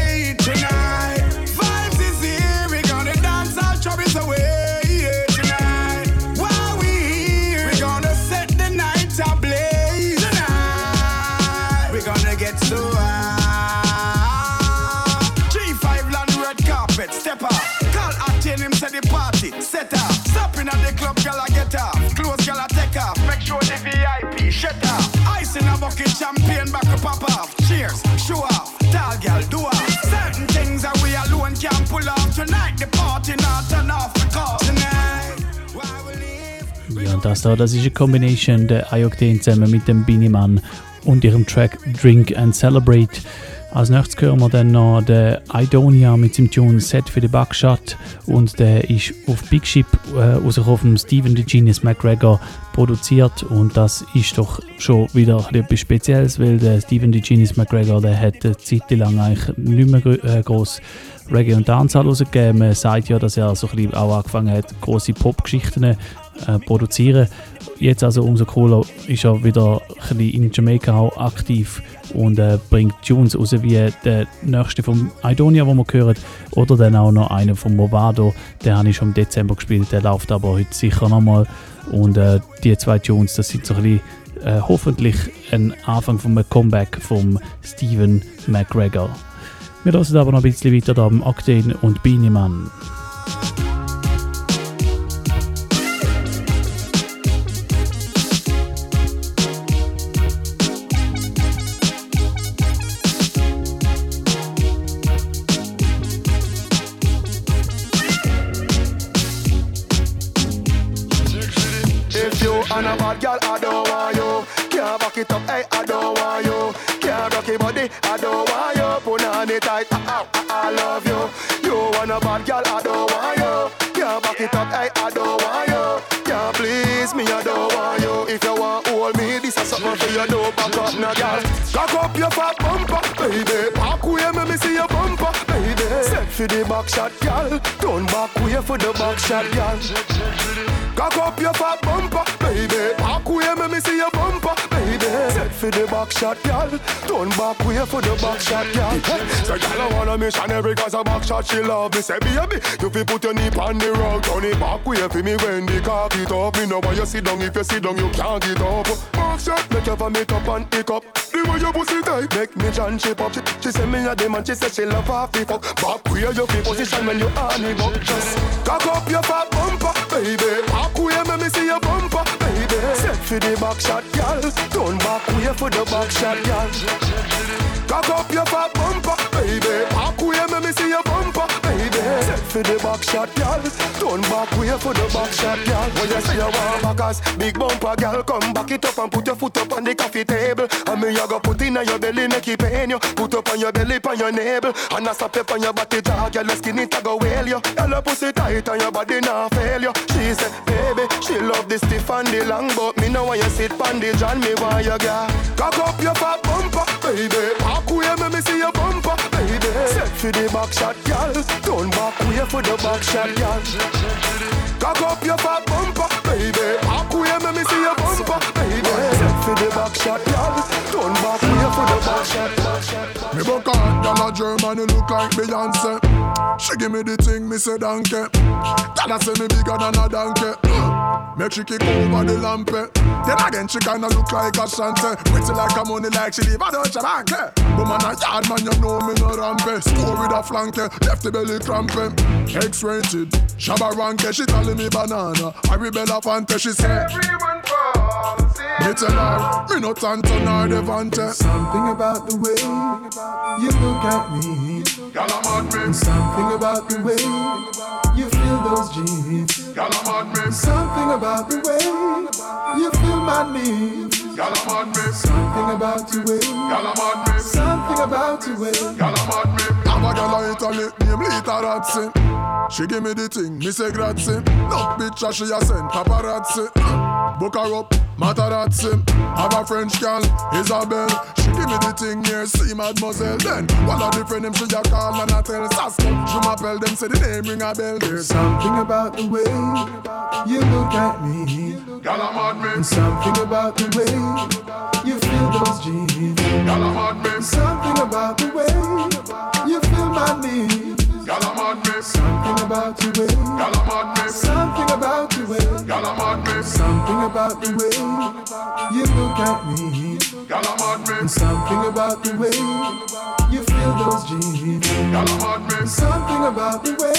Und das da, das ist eine Combination der Ayokten zusammen mit dem Biniman und ihrem Track Drink and Celebrate. Als nächstes hören wir dann noch den Idonia mit seinem Tune Set für die Buckshot und der ist auf Big Ship äh, rausgekommen vom Steven the Genius McGregor produziert und das ist doch schon wieder etwas Spezielles, weil der Steven the Genius McGregor, der hat eine Zeit lang eigentlich nicht mehr äh, groß Reggae und Dancehall rausgegeben. Man sagt ja, dass er so ein bisschen auch angefangen hat, große Popgeschichten äh, produzieren. Jetzt also umso cooler ist er wieder ein bisschen in Jamaika auch aktiv und äh, bringt Tunes raus wie der nächste vom Idonia, den wir hören, oder dann auch noch einer vom Movado, den habe ich schon im Dezember gespielt, der läuft aber heute sicher nochmal und äh, die zwei Tunes, das sind so ein bisschen äh, hoffentlich ein Anfang von einem Comeback vom Steven McGregor. Wir hören aber noch ein bisschen weiter da am Octane und Beanie If it up, hey, I don't want you. Can't rock your body, I don't want you. Put on it tight, I, I, I love you. You want a bad girl, I don't want you. Can't back it up, hey, I don't want you. Can't please me, I don't want you. If you want hold me, this is something for you, do back up, now, girl. Cock up your fat bumper, baby. Back way, me me see your bumper, baby. Set for the back shot, girl. Turn back way for the back shot, girl. Cock up your fat bumper, baby. Back way, me me see your for the back shot, girl. Turn back way for the back shot, girl. So girl, I wanna missionary cause a back shot she love me. Say baby, you fi put your knee on the rug, turn it back way for me when the cock it up. Me know why you sit down. If you sit down, you can't get up. Back shot, make you vomit up and hiccup. The way your pussy tight, make me John shape up. She, she say me a dem she say she love half the fuck. Back way you fi position when you on it up. Just cock up your fat bumper, baby. Back way me me see your bumper, baby. Set for the back shot, girl. Turn back way for the back shot, girl. Cock up your fat bumper, baby. Back way me me see your for the back shot, girl. Turn back way for the back shot, girl. When you say you want backers, big bumper, girl, come back it up and put your foot up on the coffee table. And me you go put in your belly, make it pain you. Put up on your belly, on your navel, and I stop on your body, dog. Girl, your skin it a go whale you. Girl, your pussy tight and your body not fail you. She said, baby, she love the stiff and the long, but me know when you sit on the John, me want you, girl. Cock up your fat bumper, baby. Back way, me see your. Set for the back shot, girl. Turn back way for the back shot, girl. Cock up your fat bumper, baby. Back way, me me see your bumper, baby. Set for the back shot, girl. Turn back way for the back shot. Me buck out, girl a German, you look like Beyonce. She give me the thing, me say donkey. Girl a say me bigger than a donkey. Make she kick over the lamp. Then again she kinda look like a shante. Pretty like a money like she live a Deutsche Bank. But man a yard man, you know me no rampe. Score with a flanke, left the belly crampe. X-rated, Shabba Ranke, she calling me banana. Harry Bella Fante, she say. Everyone me tell her, me no tanto nor devante. Something about the way you look at me. Girl, I'm mad me. Something about the way you feel those jeans. Girl, I'm mad me. Something about the way you feel my needs. Girl, I'm mad me. Something about the way. Girl, I'm mad me. Something about the way. Girl, I'm mad me. Have a girl in Italy, name Litarazzi. She give me the thing, me say grazie. No picture she a send paparazzi. Book her up, Matarazzi. Have a French girl, Isabel. She give me the thing here, see mademoiselle. Then one of the friend them she a call and I tell Sasko. Je m'appelle them, say the name ring a bell. There's Something about the way you look at me. Girl, I'm me. And something about the way you feel those jeans. Girl, I'm me. Something about the way you my needs. Girl, I'm mad me. Something about the way. Girl, I'm me. Something about the way. Girl, I'm me. Something about the way you look at me. Girl, I'm me. Something about the way you feel those jeans. Girl, I'm me. Something about the way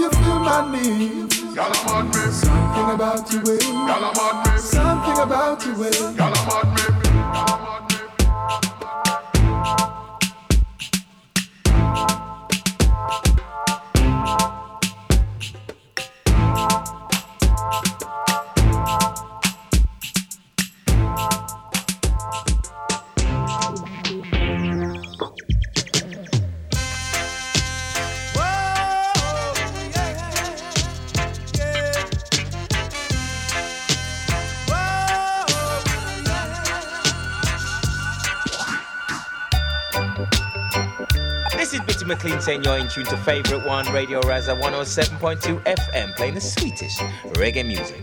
you feel my needs. Girl, I'm me. Something about the way. Girl, I'm me. Something about the way. Girl, I'm me. Bitty McLean saying you're in tune to Favorite One Radio Rasa 107.2 FM, playing the sweetest reggae music.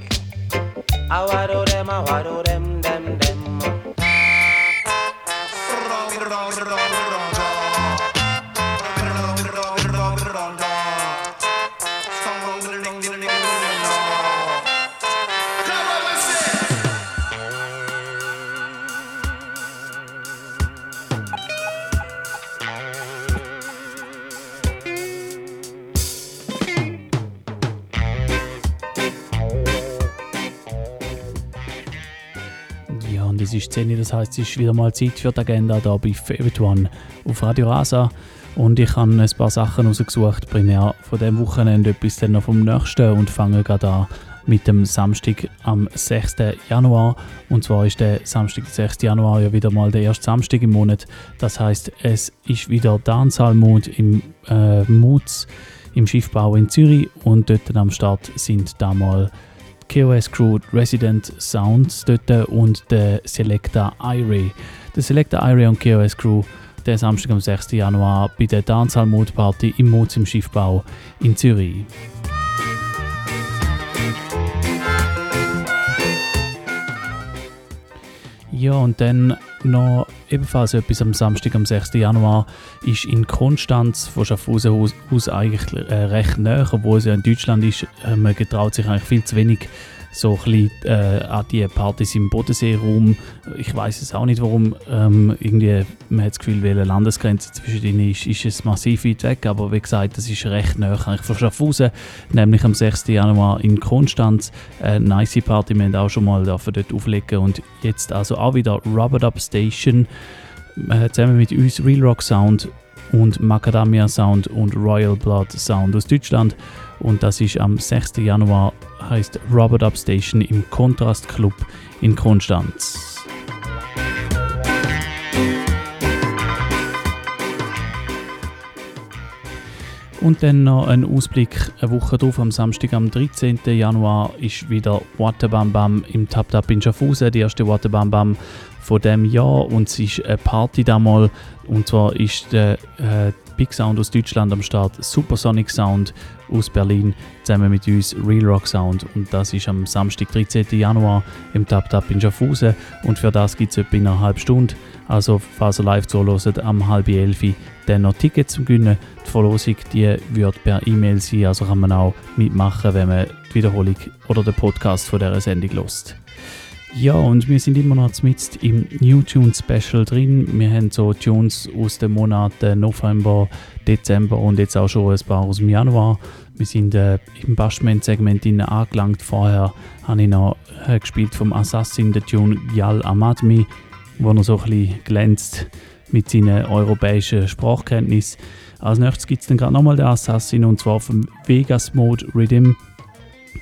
I them, I them, them. Ja, und es ist 10 Uhr, das heißt, es ist wieder mal Zeit für die Agenda hier bei Favorite One auf Radio Rasa. Und ich habe ein paar Sachen rausgesucht, primär von dem Wochenende, etwas dann noch vom nächsten und fange gerade an mit dem Samstag am 6. Januar. Und zwar ist der Samstag, der 6. Januar, ja wieder mal der erste Samstag im Monat. Das heißt, es ist wieder Dancehall-Mode im äh, Mutz im Schiffbau in Zürich und dort am Start sind damals KOS Crew Resident Sounds dort und der Selecta Irie. Der Selecta Irie und KOS Crew der Samstag am 6. Januar bei der Dancehall Mode Party im Mutz im Schiffbau in Zürich. Ja, und dann noch ebenfalls etwas am Samstag, am 6. Januar, ist in Konstanz von Schaffhausen aus, eigentlich äh, recht nah, obwohl es ja in Deutschland ist. Äh, man getraut sich eigentlich viel zu wenig so ein bisschen, äh, an die Partys im Bodenseeraum. Ich weiß es auch nicht, warum. Ähm, irgendwie, man hat das Gefühl, welche Landesgrenze zwischen ihnen ist, ist es massiv weit weg. Aber wie gesagt, das ist recht nah eigentlich von Schaffhausen, nämlich am 6. Januar in Konstanz. Eine nice Party, wir haben auch schon mal dort auflegen und jetzt also auch wieder Rubber Dub Station äh, zusammen mit uns Real Rock Sound und Macadamia Sound und Royal Blood Sound aus Deutschland. Und das ist am 6. Januar, heißt Robert Up Station im Kontrast Club in Konstanz. Und dann noch ein Ausblick eine Woche drauf, am Samstag, am 13. Januar, ist wieder Wattebam Bam im Tap Tap in Schaffhausen, die erste Wattebam Bam von dem Jahr. Und es ist eine Party damals. Und zwar ist der äh, Big Sound aus Deutschland am Start, Supersonic Sound aus Berlin, zusammen mit uns Real Rock Sound. Und das ist am Samstag, 13. Januar im Tap Tap in Schaffhausen. Und für das gibt es etwa eine halbe Stunde. Also, falls ihr live zuhört, am halb elf dann noch Tickets zum Gewinnen. Die Verlosung die wird per E-Mail sein, also kann man auch mitmachen, wenn man die Wiederholung oder den Podcast von dieser Sendung lost. Ja, und wir sind immer noch mit im New Tune Special drin. Wir haben so Tunes aus den Monaten November, Dezember und jetzt auch schon ein paar aus dem Januar. Wir sind äh, im Bashment-Segment angelangt. Vorher habe ich noch äh, gespielt vom Assassin, der Tune Yal Amadmi, wo er so ein bisschen glänzt mit seinen europäischen Sprachkenntnissen. Als nächstes gibt es dann gerade nochmal den Assassin und zwar vom Vegas Mode Rhythm.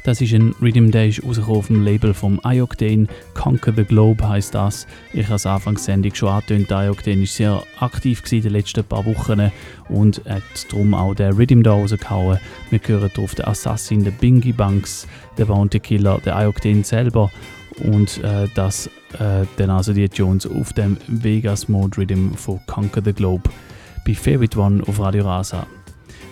Das ist ein Rhythm, der rausgekommen auf dem Label vom Ioctane. Conquer the Globe heißt das. Ich habe es Anfangssendung schon angetönt. Ioctane ist sehr aktiv in den letzten paar Wochen und hat darum auch den Rhythm da rausgehauen. Wir hören drauf den Assassin, den Bingy Banks, den Bounty Killer, den Ioctane selber und äh, das äh, dann also die Jones auf dem Vegas Mode Rhythm von Conquer the Globe bei Favorite One auf Radio Rasa.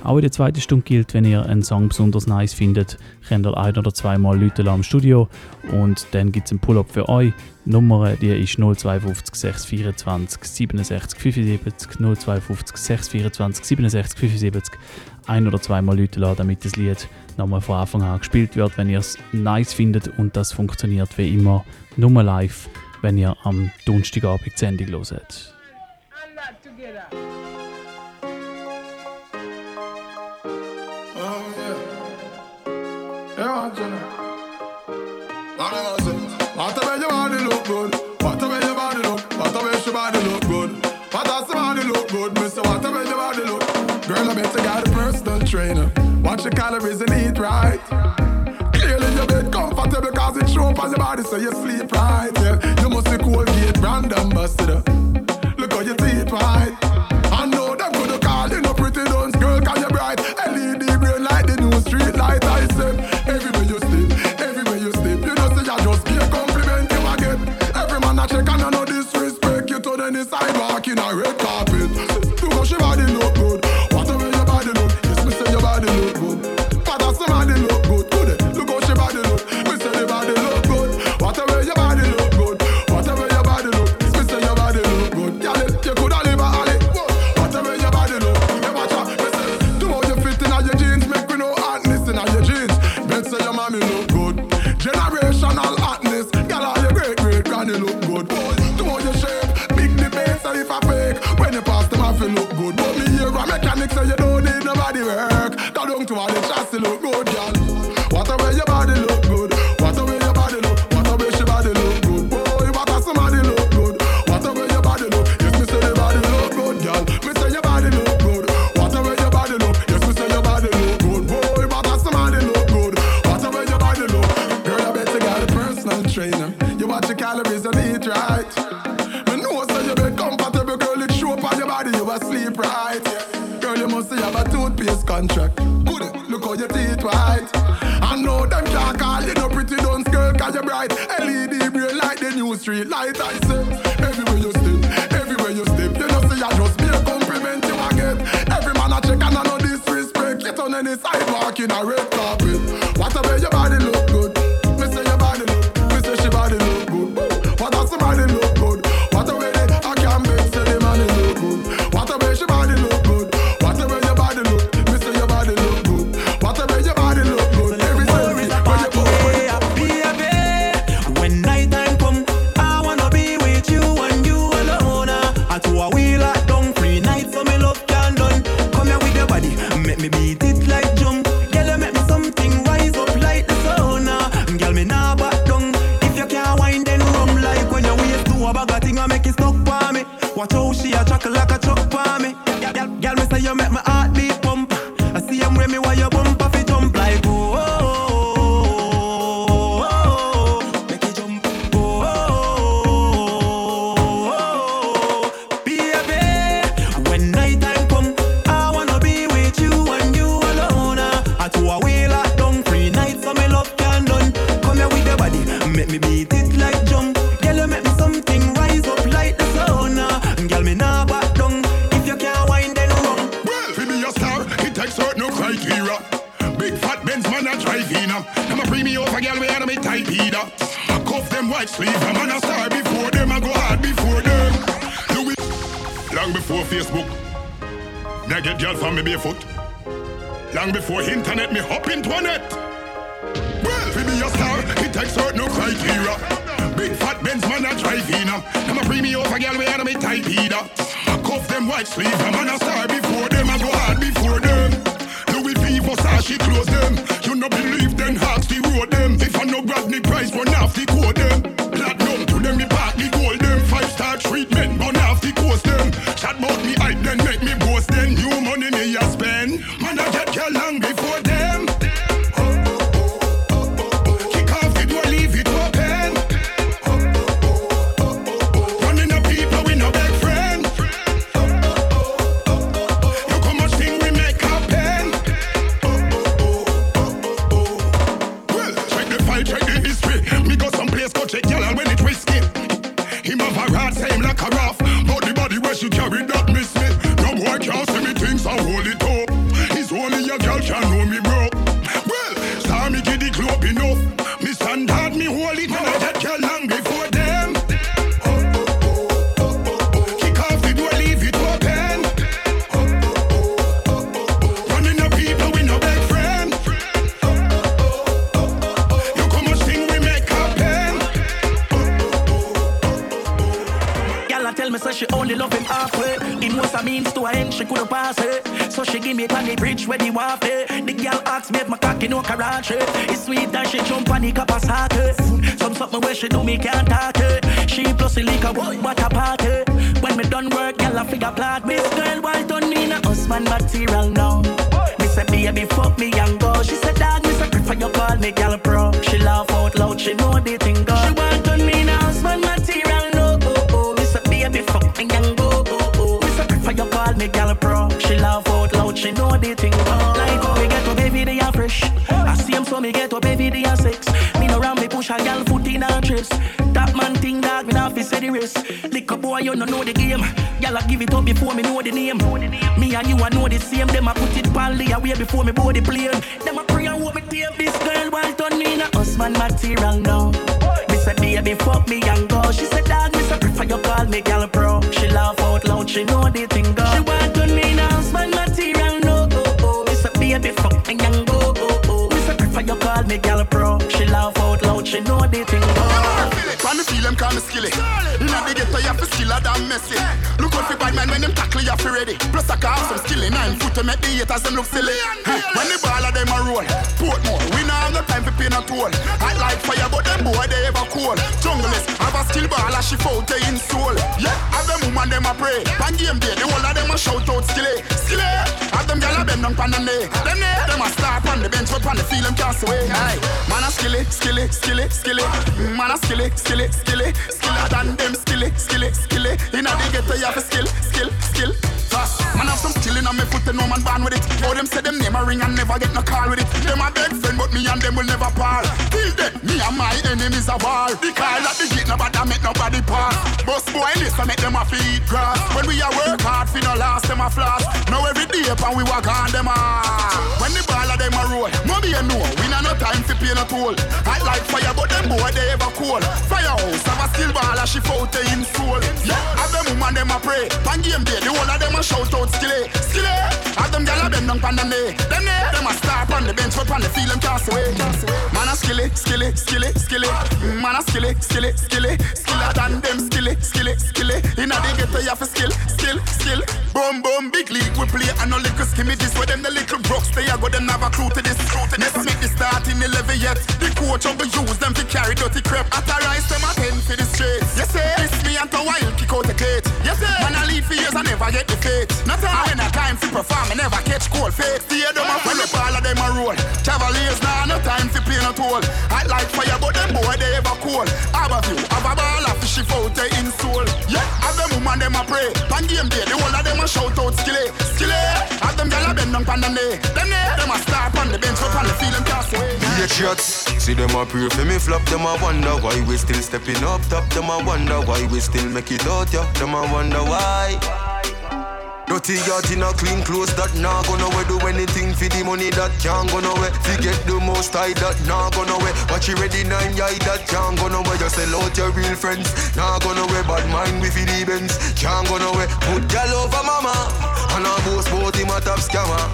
Auch in der zweiten Stunde gilt, wenn ihr einen Song besonders nice findet, könnt ihr ein- oder zweimal Leute am Studio und dann gibt es einen Pull-up für euch. Die Nummer die ist 052 624 67 75 052 624 67 75 ein- oder zweimal Leute lassen, damit das Lied nochmal von Anfang an gespielt wird, wenn ihr es nice findet und das funktioniert wie immer nur live, wenn ihr am Donnerstagabend die Sendung hört. Yeah, Jenna. What a way your body look good. What a your body look. What a your body look good. What does the body look good, Mister? What a your body look. Girl, I bet you got a personal trainer. Watch your calories and eat right. Clearly your bed comfortable cause it show on your body so you sleep right. Yeah, you must be cool, Colgate brand ambassador. Look how you teeth white. Karate. It's sweet that she jump on the capacity. Some something where she do me can't talk it. She plus the liquor, what, what a party. When me done work, girl, I figure plot. Miss girl, why don't need a husband material now? Me say baby, fuck me and go. She said dog, me say prefer you call me girl pro. She laugh out loud, she know the thing go. She want to need a husband material no. Oh, oh, oh. Me say baby, fuck me and go. Oh, oh. oh. Me say prefer you call me girl pro. She laugh out loud, she know the thing know the game. I give it up before me know the name. Me and you, I know the same. Them I put it the away before me board the plane. Them I pray and hope me tape this girl while turn me in a husband material now. Me say baby, fuck me and go. She said dog, me say prefer you call me girl pro. She laugh out loud, she know the thing go. She want turn me in a husband material no. Oh, oh, oh. Me say baby, fuck me and go. Oh, oh, oh. Me say prefer you call me girl pro. She laugh out loud, she know the thing go. When me feel them call me skilly Inna the ghetto you have to skiller than messy Look out for bad man when them tackle you to ready. Plus I can have some skill in Nine foot to make the haters them look silly. When the ball of them a roll Portmore, we not have no time for pay no toll Hot like fire but them boy they ever cool. Junglist, have a skill ball as she foul in soul Yeah, have them a pray. Pan game day, the whole of them a shout out skilly Skilly, have them gyal a bend down pan the knee. Them knee, them a start on the bench but pan the field them cast away Aye. Man a skilly, skilly, skilly Mm, Man a skilly, skilly, skilly Skiller than them skilly, skilly, skilly Inna the ghetto you have a skill, skill, skill. Fast. Man have some skill inna me foot and no man born with it. Oh them say them name a ring and never get no call with it. Them a big friend but me and them will never part enemies a war The call at the gate nobody make nobody pass. Bus boy this make them a feed grass. When we a work hard fi no last them a floss. Now every day pan we walk on them hard When the ball of them a roll No be a we not no time fi pay no toll Hot like fire but them boy they ever cool. Firehouse have a skill ball as she fout in soul Yeah, have them woman them a pray. Pan game day the whole of them a shout out skilly Skilly, have them gyal a bend down pan the knee. Them knee, them a start on the bench but pan the field them cast away Man a skilly, skilly, skilly, skilly. Mm, Man a skilly, skilly, skilly. Skiller than them skilly, skilly, skilly. Inna the ghetto you have a skill, skill, skill. Boom, boom, big league we play and no little skimmy This. Where them the little brooks they a go them have a clue to this. Never make the start in the level yet. The coach on the use them to carry dirty crap. Authorize them a ten for the streets. Yes sir, it's me and to wild kick out the gate. Yes sir, man I lead for years I never get the fate when a time to perform, I never catch cold. Fake fear them a. when the ball of them a roll. Cavaliers now nah, no time to pay no toll. I like fire, but them boy they ever cool. Have a view, have a ball, have fishy shift out their in soul. Yeah, have them woman them a pray. Pan game day, the whole of them a shout out skillet, skille. Have them gyal a bend down pan them knee, them knee. Them a star on the bench, up on the feeling cast away. Patriots, see them a pray for me flop. Them a wonder why we still stepping up top. Them a wonder why we still make it out. Yeah, them a wonder why. Dirty yacht in a clean clothes that nah go nowhere. Do anything for the money that can't go nowhere. Forget the most high that nah go nowhere. Watch you ready nine yai that can't go nowhere. Just sell out your real friends Nah go nowhere. Bad mind with the Benz Can't go nowhere. Put gal over mama And a boast bout him a top scammer.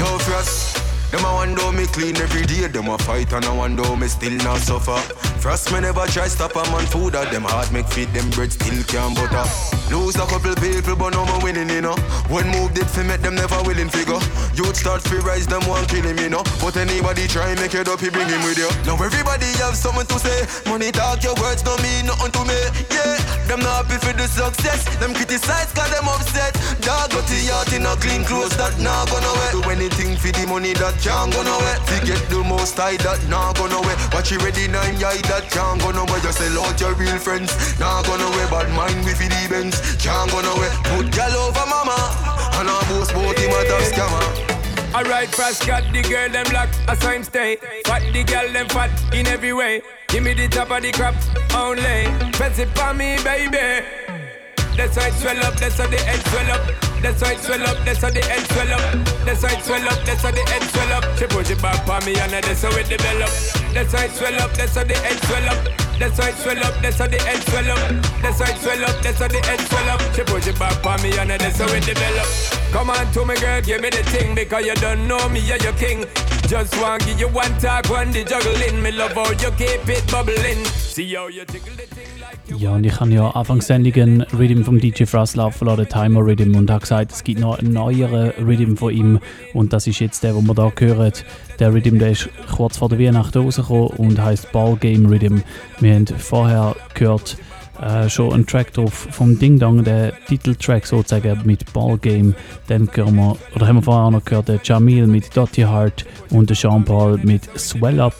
Yo frost them a wonder me clean every day, them a fight and I wonder me still not suffer. First me never try stop a man food at them heart make feed them bread still can't butter. Lose a couple people but no more winning you know. One move did fi make them never willing figure. Youth start fi rise them one kill him you know. But anybody try make it up he bring him with you. Now everybody have something to say. Money talk your words don't mean nothing to me. Yeah, them not happy for the success. Them criticize cause them upset. Dog got the heart in a clean clothes that not gonna wear. Do anything for the money that can't go nowhere. get the most high that nah go nowhere. Watch you ready nine yai that can't go nowhere. Just sell out your real friends. Nah go nowhere. Bad mind with the Benz. Can't go nowhere. Put gal over mama. And I boast bout him a top scammer. Alright, fast got the girl them lock, a sign stay. Fat the girl them fat in every way. Give me the top of the crop only. Fancy for me, baby. That's why it swell up, that's how the head swell up. That's why it swell up, that's how the head swell up. That's why it swell up, that's how the head swell up. She push it back for me and that's how it develop. That's why it swell up, that's how the head swell up. That's why it swell up, that's how the head swell up. That's why it swell up, that's how the head swell up. She push it back for me and that's how it develop. Come on to me girl, give me the thing because you don't know me, you're your king. Just want give you one talk, one the juggling. Me love how you keep it bubbling. See how you jiggle it. Ja, und ich habe ja Anfangssendungen Rhythm vom DJ Frost laufen lassen, Timer Rhythm, und habe gesagt, es gibt noch einen neueren Rhythm von ihm. Und das ist jetzt der, den wir hier hören. Der Rhythm, der ist kurz vor der Weihnachten rausgekommen und heißt Ball Game Rhythm. Wir haben vorher gehört äh, schon einen Track drauf vom Ding Dong, der Titeltrack sozusagen mit Ball Game. Dann hören wir, oder haben wir vorher auch noch gehört, der Jamil mit Dotty Heart und der Jean Paul mit Swell Up.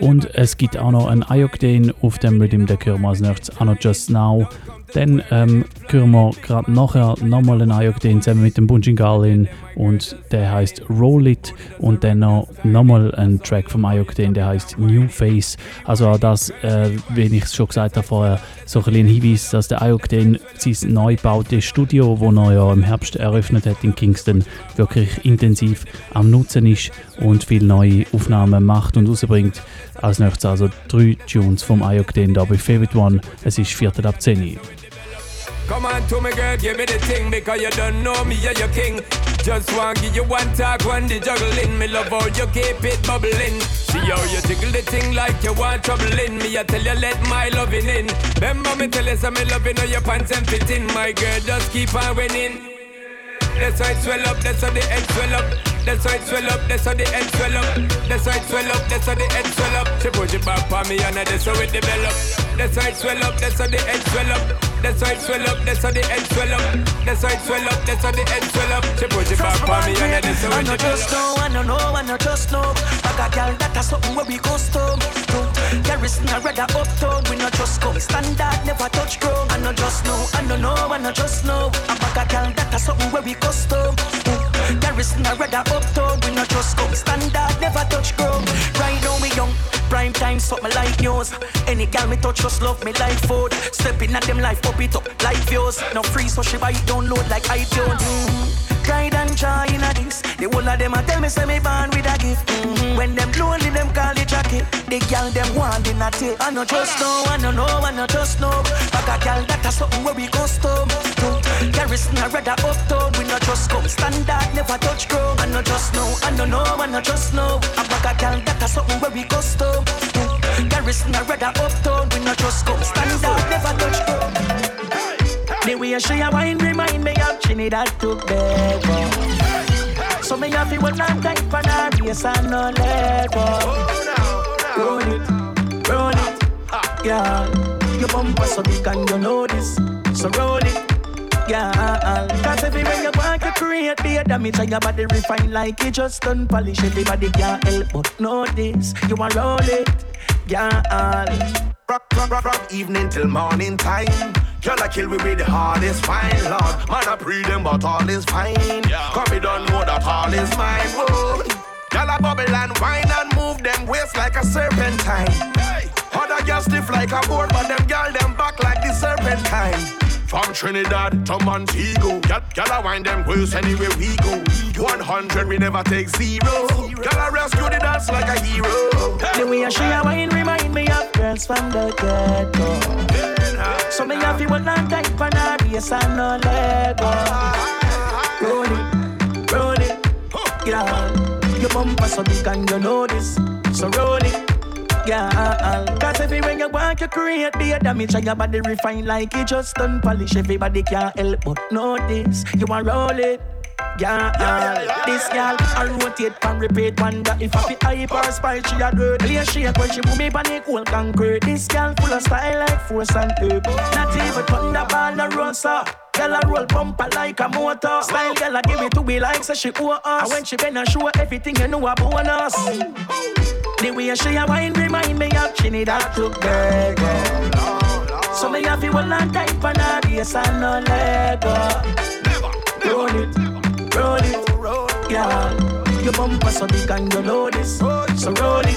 Und es gibt auch noch einen Ioctane auf dem Rhythm, den hören wir als auch noch Just Now. Dann ähm, hören wir gerade nachher nochmal einen Ioctane zusammen mit dem Bunjin Garlin und der heißt Roll It und dann noch nochmal ein Track vom Ioctane, der heißt New Face. Also auch das, äh, wie ich es schon gesagt habe vorher, so ein, ein Hinweis, dass der Ioctane sein neu gebautes Studio, das er ja im Herbst eröffnet hat in Kingston, wirklich intensiv am Nutzen ist und viele neue Aufnahmen macht und rausbringt. Als nächstes also drei Tunes vom Ioctane da bei Favorite One. Es ist Viertel ab 10 Uhr. Come on to me, girl, give me the thing because you don't know me, you're your king. Just want give you one talk, one the juggling. Me love how you keep it bubbling. See how you jiggle the thing like you want trouble in me. I tell you, let my loving in. Remember me tell you, some me loving how your pants and fit in. My girl, just keep on winning. That's why it swell up, that's how the head swell up. That's why it swell up, that's how the head swell up. That's why it swell up, that's how the head swell up. She push it back for me and that's how it develop. That's why it swell up, that's how the head swell up. That's why it swell up, that's how the head swell up. That's why it swell up, that's how the head swell up. She push it back for me and that's how I it no just develop. know, I no know, I no just know. I got girl that a something where we custom. Garrison a rather uptown, we no just come standard, never touch ground. I no just know, I no know, I no just know. I got girl that a something where we custom. Garrison a rather uptown, we no just come standard, never touch ground. Right now we young. Prime time, something like news. Any gal me touch, just love me like food. Stepping at them life, up it up like views. No free, so she buy it, download like iTunes. Mm-hmm. Pride and joy in a this. The whole of them a tell me say me born with a gift. Mm-hmm. When them lonely, them call it jacket. The gal them want in a tail. I no just know, I no know, I no just know. I got gal that a something where we custom. Garrison a rather uptown, we no just come standard, never touch ground. I no just know, I no know, I no just know. I got gal that a something where we custom. Garrison a rather uptown, we no just come standard, never touch ground. The way she a wine remind me of Trinidad Tobago. So me have to one and tight for her race and no let go. Roll it, roll it, yeah. Your bumper so big and you know this, so roll it. Yeah, cause way you want to create be a damage and your body refine like it just done polish everybody can't help but know this you want roll it, yeah Rock, rock, rock, rock, evening till morning time. Girl, I kill me with the hardest fine, Lord. Man, I pre them, but all is fine. Cause me don't know that all is mine. Whoa. Girl, I bubble and wine and move them waist like a serpentine. Other girls stiff like a board, but them girl them back like the serpentine. From Trinidad to Montego, girl I wind them waist anywhere we go. 100 we never take zero. Girl I rescue the dance like a hero. The way she a wine remind me of girls from the ghetto. So me have you one on tight for her waist and no leg Roll it, roll it, yeah. Your bumper so big and you know this, so roll it. Yeah, cause everywhere you walk, you create the damage and your body refine like it just done polish. Everybody can't help but notice you want roll it. Yeah, yeah, this girl I rotate and repeat wonder if I be hype or spite she a dirt. Play shake when she move me the cold concrete. This girl full of style like force and tape. Not even thunderball no rosa. Girl a roll bumper like a motor. Style girl a give it to me like say she owe us. And when she bend a show everything you know a bonus. The way she a wine remind me of Trinidad to Tobago. So me have you hold on tight for her waist and no leg up. Roll it, roll it, yeah. Your bumper so big and you know this, so roll it,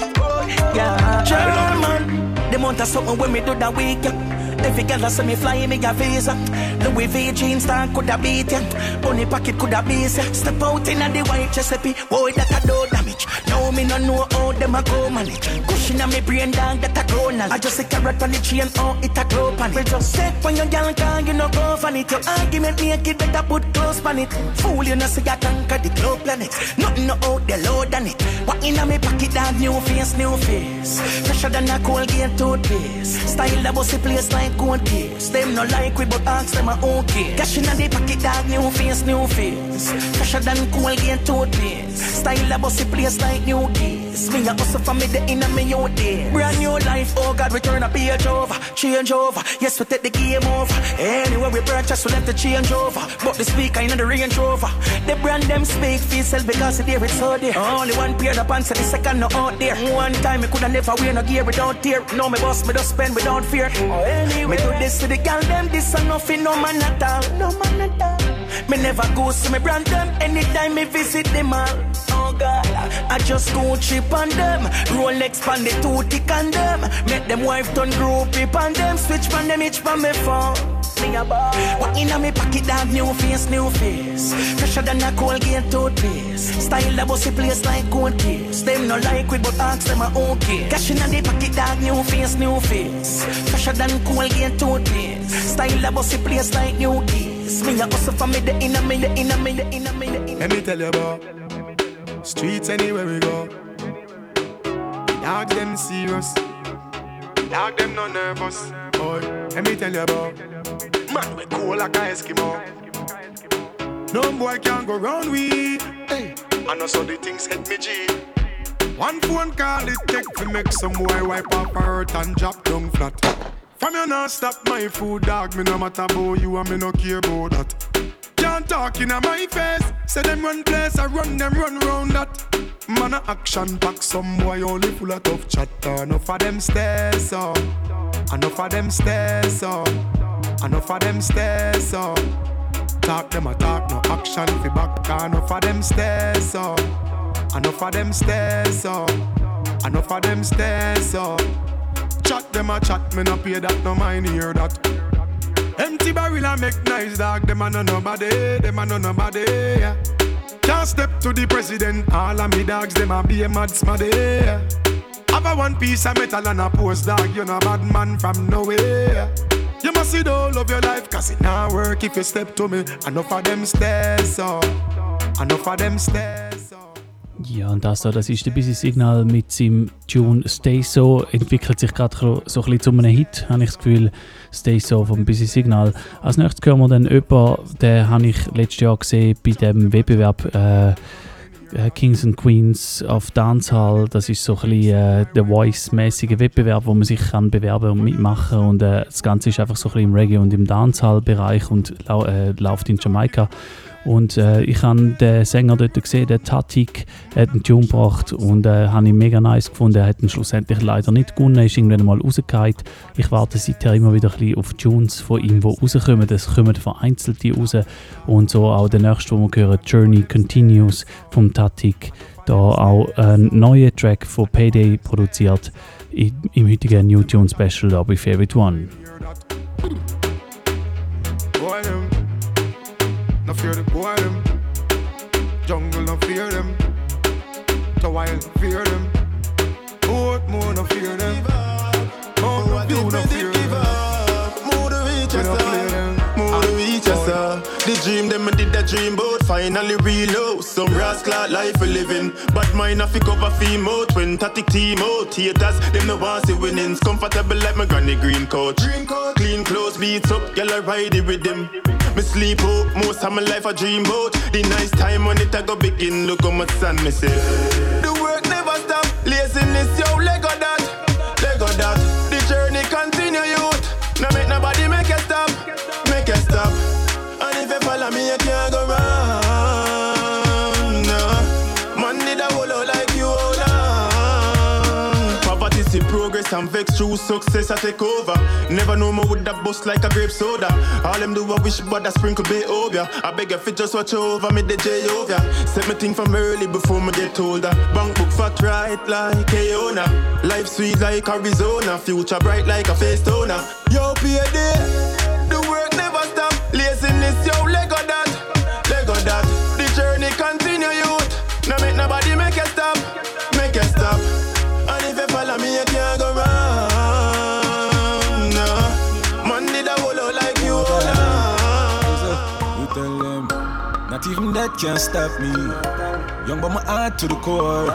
yeah. German, the amount of something when me do that week, yeah. Every girl that see me fly, me a visa. Louis V jeans stand coulda beat ya. Bunny pocket coulda beat ya. Step out inna the white Giuseppe, boy that a do damage. Now me no know how them a go manage. Cushion on me brain dog that a grow knowledge. I just a carrot on the chain, oh it a grow pan it. We just set when your girl can you no go for it. Your argument make it better put close pan it. Fool you no see I conquer the globe planet. Nothing no out there load on it. What inna me pocket dog new face, new face. Fresher than a Colgate toothpaste. Style that bossy place like gold case. Them no like we but ask them a okay. Cash inna the pocket dog new face, new face. Fresher than Colgate toothpaste. Style that bossy place like new keys. Me a hustle for me the inna me out there. Brand new life, oh God, we turn a page over, change over. Yes, we take the game over. Anywhere we purchase, we left the change over. But the speaker in the Range Rover. The brand them speak for itself because there it's so there. Only one pair of pants and the second no out there. One time me coulda never wear no gear without tear. No me boss, me just spend without fear. Oh, me do this to the gal them, this a nothing, no man at all, no man at all. Me never go see me brand them anytime me visit them all. Oh God, I just go trip on them. Rolex pan the two tick on them. Make them wife turn groupie on them. Switch from them each from me phone. Me a ball. What inna me pocket dog, new face, new face. Fresher than a Colgate toothpaste. Style that bossy place like gold case. Them no like we but ask them a okay. Cash inna the pocket dog, new face, new face. Fresher than Colgate toothpaste. Style that bossy place like new keys. Me a hustle for me the inna me the inna me the inna me the inna. Let me tell you about streets anywhere we go. Dog them serious. Dog them no nervous. Boy, let me tell you about man we cool like a Eskimo. No boy can go round we. Hey, I know so the things hit me G. One phone call it take to make some boy wipe off her hurt and drop down flat. From you not stop my food dog, me no matter about you and me no care about that. Can't talk in my face. Say them run place, I run them run round that. Man a action pack, some boy only full of tough chatter. Enough of them stairs up, enough of them stairs up, enough of them stairs up. Talk them a talk, no action fi back. Enough of them stairs up, enough of them stairs up, enough of them stairs up. Chat them a chat, me no pay that, no mind hear that. Empty barrel and make nice dog. Them a no nobody, them a no nobody. Yeah. Can't step to the president. All of me dogs, them a be a mad smaddy. Have a one piece of metal and a post dog. You know bad man from nowhere. You must see the whole of your life, cause it not work if you step to me. Enough of them stairs, so. Enough of them stairs. Ja, und das da, das ist der Busy Signal mit seinem Tune Stay So. Entwickelt sich gerade so ein bisschen zu einem Hit, habe ich das Gefühl. Stay So vom Busy Signal. Als nächstes hören wir dann jemanden, den habe ich letztes Jahr gesehen bei dem Wettbewerb äh, äh, Kings and Queens auf Dancehall. Das ist so ein bisschen äh, der Voice-mäßige Wettbewerb, wo man sich kann bewerben und mitmachen und äh, das Ganze ist einfach so ein bisschen im Reggae und im Dancehall-Bereich und lau äh, läuft in Jamaika. Und äh, ich habe den Sänger dort gesehen, der Tatik, hat einen Tune gebracht und äh, habe ihn mega nice gefunden. Er hat ihn schlussendlich leider nicht gewonnen, ist irgendwann mal rausgefallen. Ich warte seither immer wieder ein bisschen auf Tunes von ihm, die rauskommen. Es kommen vereinzelte raus und so auch der nächste, den wir hören, Journey Continues vom Tatik. Da auch ein neuer Track von Payday produziert im heutigen New Tune Special da bei Favorite One. Fear the boy them. Jungle no fear them. The wild no fear them. What more no fear them. Oh, no, you no fear them. More to reach We us, no play sir. them. More to ah, reach us, sir. The dream them I did that dream bout finally reload. Some rascal life we living, but mine a fi cover fee out when tactic team out. Haters them no want see winnings. Comfortable like my granny green couch. Green coat, clean clothes, beats up, girl I ride it with them. Me sleep out, most of my life I dream bout. The nice time when it a go begin, look how much sun me say. The work never stop, laziness yo, Lego that, Lego that. The journey continue youth, no make nobody make it stop, make it stop. And if you follow me, you can't go wrong. See progress and vex through success I take over. Never know more with that bust like a grape soda. All them do I wish but I sprinkle bit over. I beg you fit just watch over me the J over. Set me thing from early before me get older. Bank book fat right like Keona. Life sweet like Arizona. Future bright like a face toner. Yo, PD. That can't stop me. Young but my heart to the core.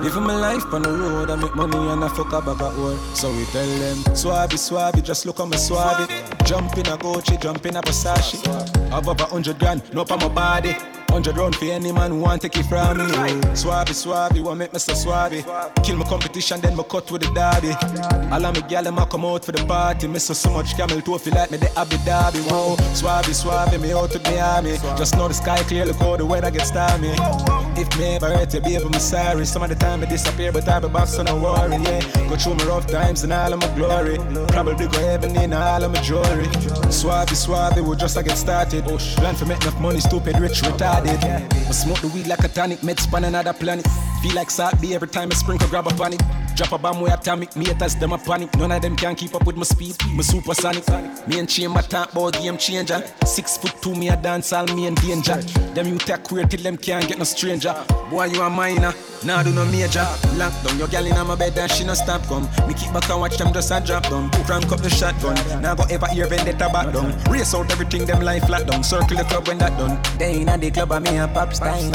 Living my life on the road, I make money and I fuck up about work. So we tell them, swabby, swabby, just look on my swabby. Jump in a Gucci, jump in a Versace. I've over hundred grand, no on my body. Hundred round for any man who want take it from me. Swabby, swabby, want make me so swabby. Kill my competition, then my cut with the derby. All of me gal them a come out for the party. Me so so much camel toe feel like me the Abu Dhabi. Wow, swabby, swabby, me out to Miami. Just know the sky clear, look how the weather gets stormy. If me ever hurt you, baby, I'm sorry. Some of the time I disappear, but I be back, so no worry. Yeah, go through my rough times and all of my glory. Probably go heaven in all of my jewelry. Swabby, swabby, we just a get started. Plan for make enough money, stupid, rich, retarded. I smoke the weed like a tonic, med span another planet. Feel like salt every time I sprinkle, grab a panic. Drop a bomb way atomic, me haters them a panic. None of them can keep up with my speed, my supersonic. Me and Chamber talk about game changer. Six foot two, me a dance all me in danger. Them you take queer till them can't get no stranger. Boy, you a minor, nah do no major. Lock down your gal in my bed and she no stop come. Me keep back and watch them just a drop down. Crank up the shotgun, now go ever hear vendetta back down. Race out everything them life lock down. Circle the club when that done. They inna the club and me a pop style.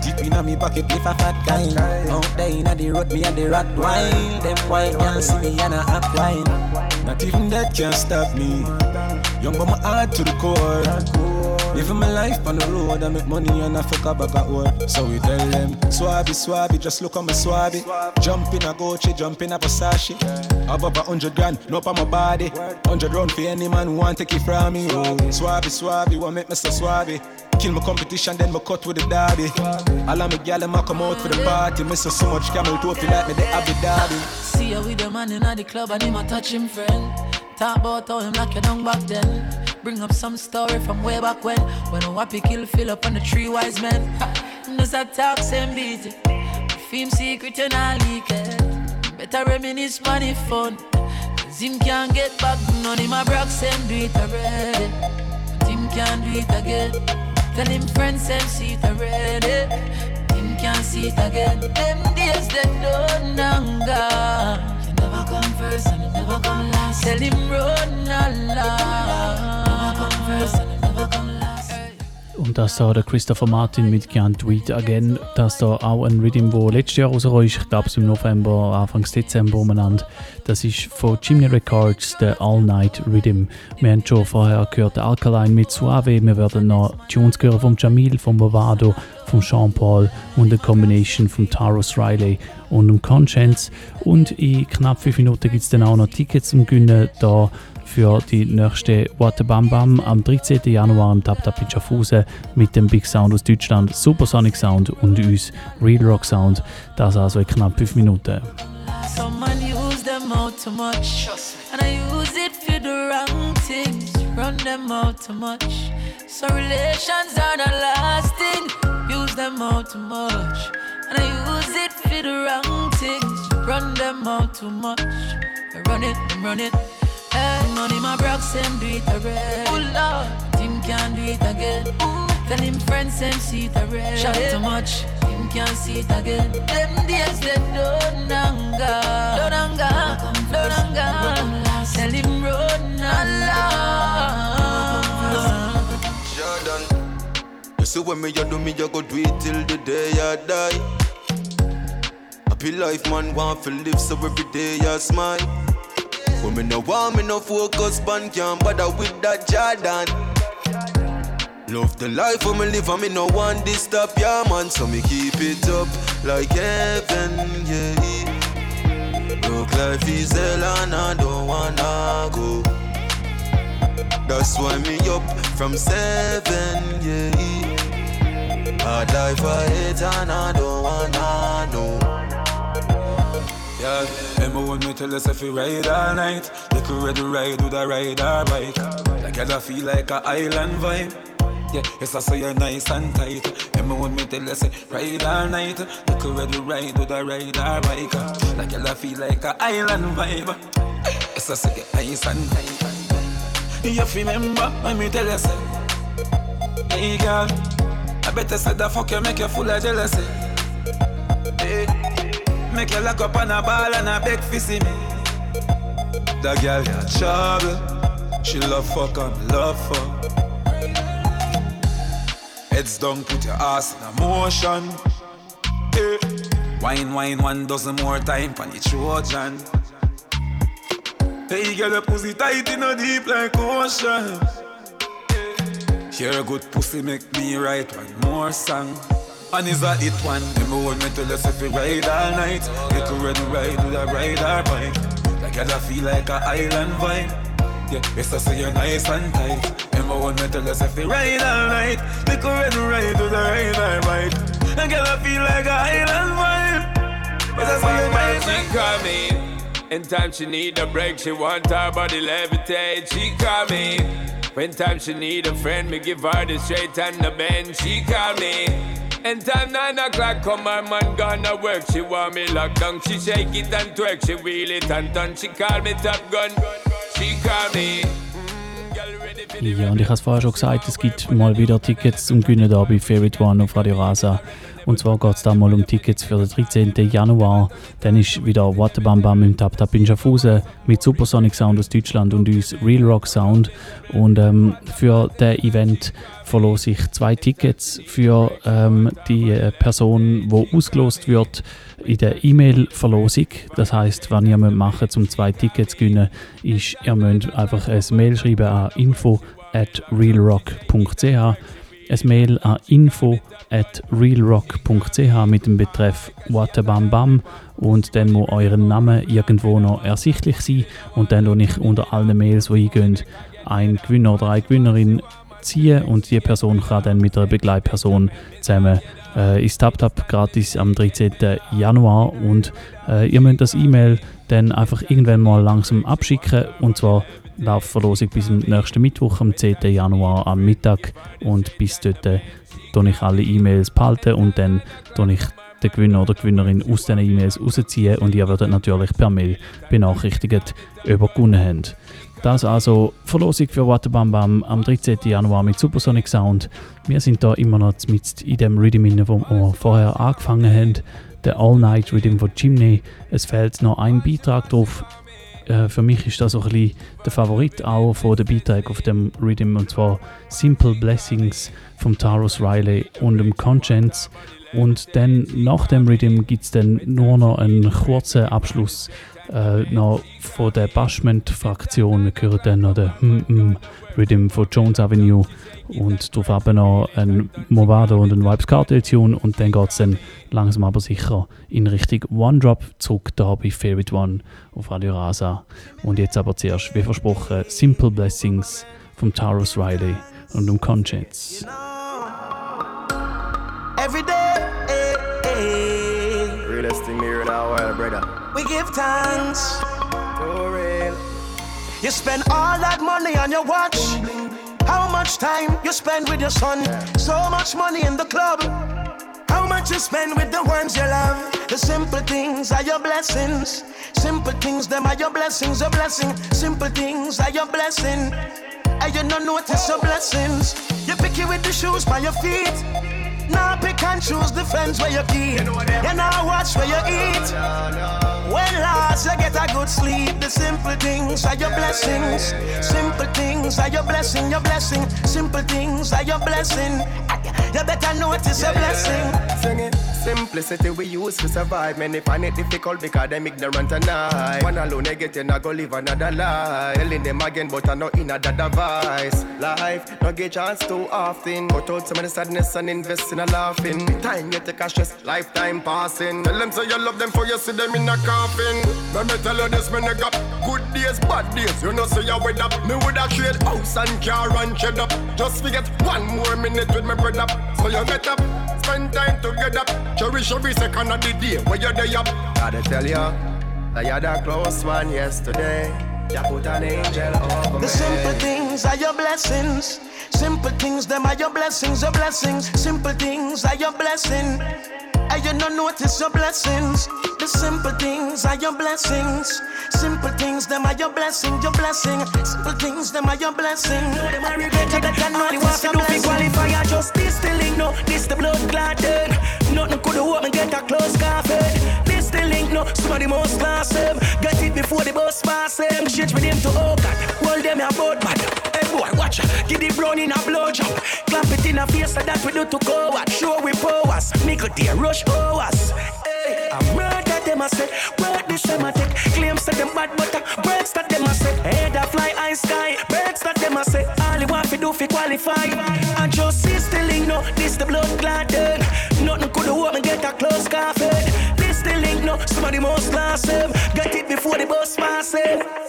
Deep inna me pocket if a fat kind. Out there inna the road me a the rat wild. Them white can't see me and I act wine. Not even that can stop me. Young but my heart to the core. Living my life on the road, I make money and I fuck back at work. So we tell them, swabby, swabby, just look on my swabby. Jump in a Gucci, jump in a Versace. Have up a hundred grand, no on my body. Hundred round for any man who want take it from me. Oh, swabby, swabby, what make so swabby? Kill my competition, then my cut with the derby. All of my gal them a come out for the party. Miss so, much camel toe feel like me the Abu Dhabi. See her with the man in the club and him a touch him friend. Talk about how him lock you down back then. Bring up some story from way back when. When a wappy kill fill up on the three wise men. Just a talk same beat. Film secret you not leak it. Better reminisce money fun. Cause him can't get back. None him a brag same do it already. But him can't do it again. Tell him friends same see it already. Eh? Him can't see it again. Them days they don't gone. You never come first and you never come last. Tell him run along. Und das da der Christopher Martin mit Can't Tweet Again. Das da auch ein Rhythm, der letztes Jahr rausgekommen ist. Ich glaube, es im November, Anfang Dezember umeinander. Das ist von Chimney Records, der All Night Rhythm. Wir haben schon vorher gehört, Alkaline mit Suave. Wir werden noch Tunes hören vom Jamil, vom Bovado, vom Sean Paul und eine Combination von Taros Riley und dem Conscience. Und in knapp 5 Minuten gibt es dann auch noch Tickets zum Gewinnen da für die nächste What Bam Bam am 13. Januar im Tap Tap in Schaffhausen mit dem Big Sound aus Deutschland, Supersonic Sound und uns Real Rock Sound. Das also in knapp 5 Minuten. Run them out too much. So relations are not lasting. Use them out too much. And I use it for the wrong things. Run them out too much. I run it, I run it. Hey, money my broke same do it already. Oh Lord, Tim can't do it again. Ooh, tell him friends same see it already. Shot too much, him can't see it again. Them days they don't anger, don't anger, don't anger. Tell him run along. Jordan. You see when me you do me, you go do it till the day I die. Happy life, man, want to live so every day I smile. When me no want me no focus, man, can't bother with that Jordan. Love the life when me live and me no want this stop, yeah man. So me keep it up like heaven, yeah. Look life is hell and I don't wanna go. That's why me up from seven, yeah. Hard life I hate and I don't wanna know. Yeah, remember when me tell us if we ride all night? Like we ready ride with a ride or bike Like I feel like a island vibe. Yeah, yes I say you're nice and tight. Remember when me tell us ride all night? Like we ready ride with a ride or bike Like I feel like a island vibe. Yes I say you're nice and tight. You remember when me tell you say Hey girl I better say the fuck you make you full of jealousy. Hey Make you lock up on a ball and a beg for see me. That girl got trouble. She love fuck and love fuck. Heads down, put your ass in a motion. Eh. Wine, wine, one dozen more time for the Trojan. Hey, girl, your pussy tight in a deep like ocean. Hear a good pussy make me write one more song. And is a hit one Remember when me tell us if we ride all night. Get ready ride with a ride or bike Like I feel like a island vibe Yeah, yes I say you're nice and tight. Remember when me tell us if we ride all night. Get ready ride with a ride or bike Like I feel like a island vibe I say you're nice She call me Anytime she need a break, she want her body levitate. She call me. When time she need a friend, me give her the straight and the bend. She call me. And time nine o'clock come her man gonna work. She want me locked down. She shake it and twerk. She wheel it and turn. She call me top gun. She call me Ja, und ich habe es vorher schon gesagt, es gibt mal wieder Tickets zum Gewinnen da bei Favorite One auf Radio Rasa. Und zwar geht es da mal um Tickets für den 13. Januar. Dann ist wieder Waterbam Bam im Tap Tap in Schaffhausen mit Supersonic Sound aus Deutschland und uns Real Rock Sound. Und ähm, für das Event verlose ich zwei Tickets für ähm, die äh, Person, die ausgelost wird in der E-Mail-Verlosung. Das heißt, was ihr machen müsst, um zwei Tickets zu gewinnen, ist, ihr müsst einfach ein Mail schreiben an info at realrock.ch ein Mail an info at realrock.ch mit dem Betreff Watabam und dann muss euren Name irgendwo noch ersichtlich sein. Und dann tue ich unter allen Mails, die eingehen, ein Gewinner oder eine Gewinnerin ziehen. Und die Person kann dann mit einer Begleitperson zusammen äh, ins TapTap gratis am 13. Januar und äh, ihr müsst das E-Mail dann einfach irgendwann mal langsam abschicken und zwar läuft Verlosung bis zum nächsten Mittwoch am 10. Januar am Mittag und bis dort äh, tue ich alle E-Mails und dann tue ich den Gewinner oder Gewinnerin aus diesen E-Mails rausziehen und ihr werdet natürlich per Mail benachrichtigt, ob ihr gewonnen habt. Das also Verlosung für Waterbam Bam am 13. Januar mit Supersonic Sound. Wir sind da immer noch mit in dem Rhythm, inne, wo wir vorher angefangen haben. Der All Night Rhythm von Chimney. Es fehlt noch ein Beitrag drauf. Äh, für mich ist das so ein bisschen der Favorit auch von der Beitrag auf dem Rhythm und zwar Simple Blessings vom Taros Riley und dem Conscience Und dann nach dem Rhythm gibt es dann nur noch einen kurzen Abschluss äh, noch von der Bashment-Fraktion. Wir hören dann noch den hm, hm Rhythm von Jones Avenue und darauf eben noch ein Movado und ein Vibes Cartel Tune und dann geht es dann langsam aber sicher in Richtung One Drop zurück da bei Favorite One auf Radio Rasa. Und jetzt aber zuerst, wie versprochen, Simple Blessings vom Taurus Riley und um Conscience. Every day, brother. we give thanks. For real. You spend all that money on your watch. How much time you spend with your son? So much money in the club. How much you spend with the ones you love? The simple things are your blessings. Simple things, them are your blessings, a blessing. Simple things are your blessing. And you don't notice your blessings. You pick it with the shoes by your feet. Now pick and choose the friends where you keep. You now watch where you eat. When last you get a good sleep, the simple things are your blessings. Simple things are your blessing, your blessing. Simple things are your blessing. Ah, you better notice your blessing. Sing it. Simplicity we use to survive. Many find it difficult because them ignorant and I. One alone they get in, I go live another life. Telling them again, but I know in a device. Life, no get chance too often. Cut out some of sadness and invest in a laughing. Time you take a stress, lifetime passing. Tell them say you love them for you see them in a coffin. Let me tell you this, man, I got good days, bad days. You know, say you with up. Me would have trade house and car and shed up. Just forget one more minute with my brother. So you get up, spend time together. Cherish every second of the day where you're there up. Gotta tell you, I had a close one yesterday. You put an angel over me. The simple things are your blessings. Simple things, them are your blessings, your blessings. Simple things are your blessing. And you don't notice your blessings. The simple things are your blessings. Simple things, them are your blessing, your blessing. Simple things, them are your blessing. Them are regret, you better you notice your to do fi blessing. qualify, I just this the link, no, this the blood clotted. Nothing could have me get a close coffin. This the link, no, somebody must pass them. Get it before the bus pass them. Change with him to God, hold them a boat bad. Boy, watch give the brown in a blow job. Clap it in a face so that we do to go what? Show we powers, a dear rush hours. Hey, I murder them I said. word this them I take. Claims that them bad but uh, words that them I say. Head a fly high sky, birds that them I say. All you want to do fi qualify. I just see link, no, this the blood clotted. Nothing could have me get a close coffin. This the link, no, somebody must last them. Get it before the bus pass them.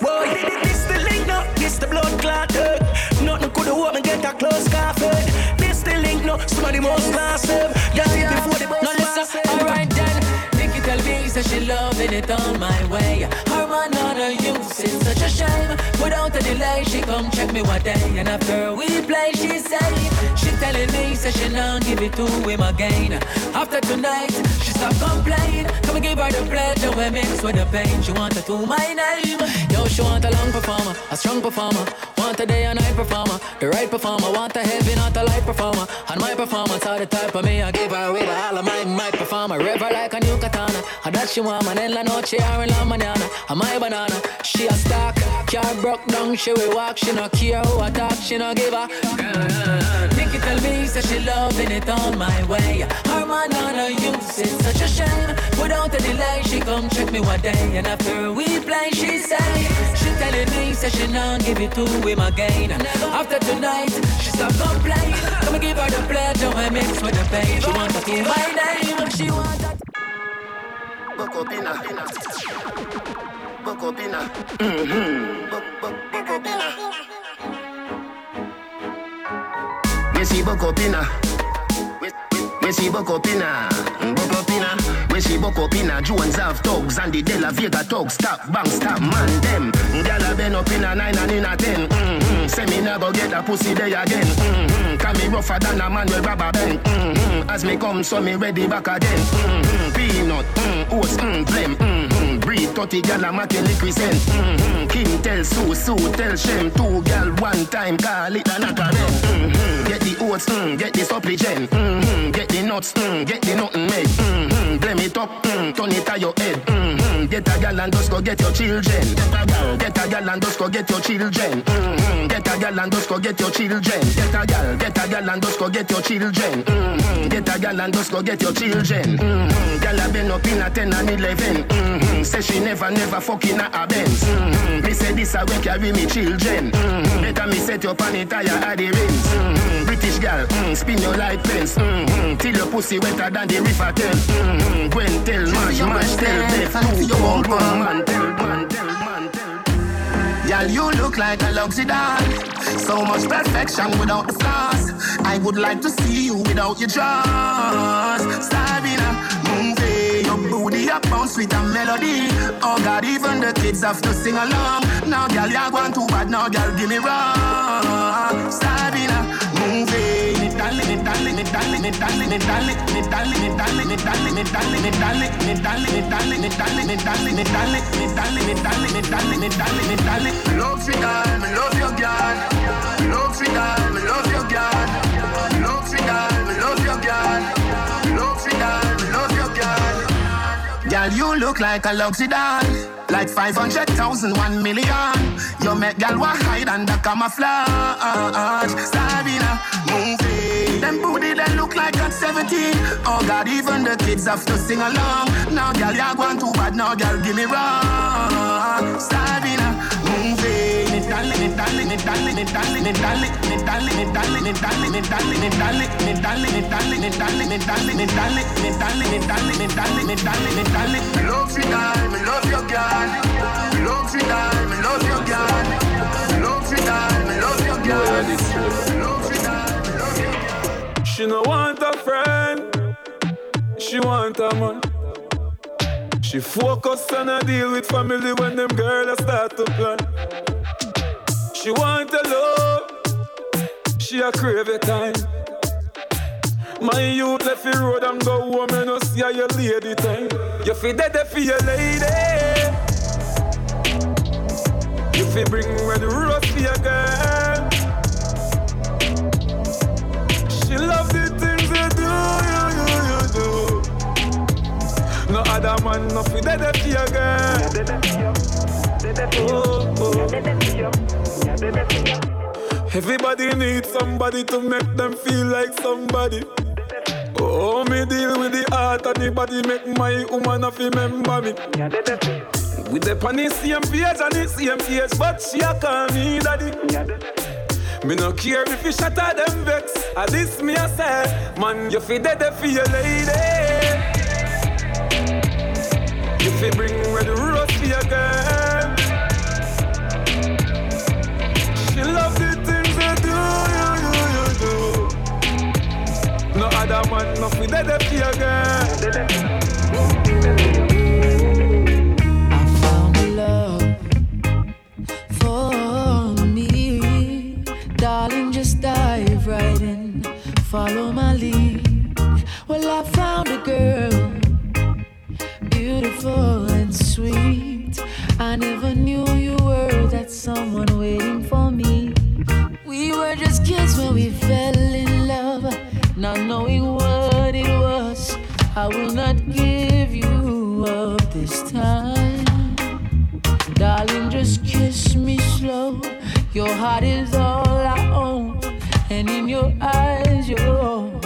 She loving it on my way. Her not a use, it's such a shame. Without a delay, she come check me one day. And after we play, she say, she telling me that she not give it to him again. After tonight, she stop complain. Come and give her the pleasure, we mix with the pain. She want to do my name. Yo, she want a long performer, a strong performer. Want a day and night performer, the right performer. Want a heavy, not a light performer. And my performance are the type of me I give her with all of my my performer. River like a new katana. And that she want, man, en la noche or en la mañana. And my banana, she a stock. Car broke down, she will walk. She no care who talk, she no give a. Nikki tell me that she loving it on my way. Her man on her use, it's such a shame. Without a delay, she come check me one day. And after we play, she say, she telling me that she not give it to him again. After tonight, she stop complain. Come and give her the pleasure, I mix with the pain. She want to do my name, she want that. Bokopina. Bokopina. Mm-hmm. Bokopina. We see Bokopina. We see Bokopina. Bokopina. We see Bokopina. Jones have thugs and the De La Vega thugs. Stop, bang, stop, man, them. Gyal a been up in a nine and in a ten. Mm-hmm. Say me go get a pussy day again. Mm-hmm. Can me rougher than a man with rubber band. Mm-hmm. As me come, so me ready back again. Mm-hmm. Peanut, mm, oats, mm, blem, mm-hmm. Breed 30 gal a make represent. Mm-hmm. Kim tell Sue, Sue tell Shem. Two gal one time, call it a knock mm-hmm. Get the oats, mm, get the supplement. Mm-hmm. Get the nuts, mm, get the nothing made. Mm-hmm. Blame it up, mm, turn it to your head. Mm-hmm. Get a gal and just go get your children. Get a gal, get a gal and just go get your children. Mm-hmm. Get a gal and just go get your children. Get a gal, get a gal and just go get your children. Mm-hmm. Get a gal and just go get your children. Mm-hmm. Gal a been up in a 10 and 11. Mm-hmm. Say she never, never fucking a a Benz. Mm-hmm. Me say this a way carry me children. Mm-hmm. Better me set on it tire at the rims. Mm-hmm. British gal, mm, spin your like fence. Mm-hmm. Till your pussy wetter than the river Thames. Mm-hmm. Gwen tell, mash, mash, tell, death. Two old man, tell, man, tell, man, tell. Girl, you look like a luxury doll. So much perfection without the flaws. I would like to see you without your jaws. Move. Your booty up bounce with a melody. Oh God, even the kids have to sing along. Now, girl, you're going too bad. Now, girl, give me wrong. Sabina, move it. Me darling, me darling, me darling, me darling, me you look like a luxury doll. Like 500,000, 1 million. You make girl wa hide under camouflage. Sabina, move it. Them booty they look like at 17. Oh God, even the kids have to sing along. Now girl, you're going too bad. Now girl, give me wrong. Sabina, Love me love your. Love me love your. Love me love your. She no want a friend, she want a man. She focus on a deal with family when them girls start to plan. She want a love, she a crave a time. My youth left the road and go home and no see how your lady time. You feel dead for your lady. You feel bring red rose for your girl. She love the things you do, you, you, you do. No other man, no fi dead for your girl. Everybody needs somebody to make them feel like somebody. Oh, me deal with the heart and the body, make my woman a remember me. We the the same page and the same page, but she a call me daddy. Me no care if you shatter them vex. A this me a say, man, you fi dead for your lady. You fi bring red rose for your girl. Other man, no fi dead for your girl. love for me. Darling, just dive right in. Follow my lead. Well, I found a girl, beautiful and sweet. I never knew you were that someone waiting for me. We were just kids when we fell not knowing what it was. I will not give you up this time. Darling, just kiss me slow. Your heart is all I own, and in your eyes, you're holding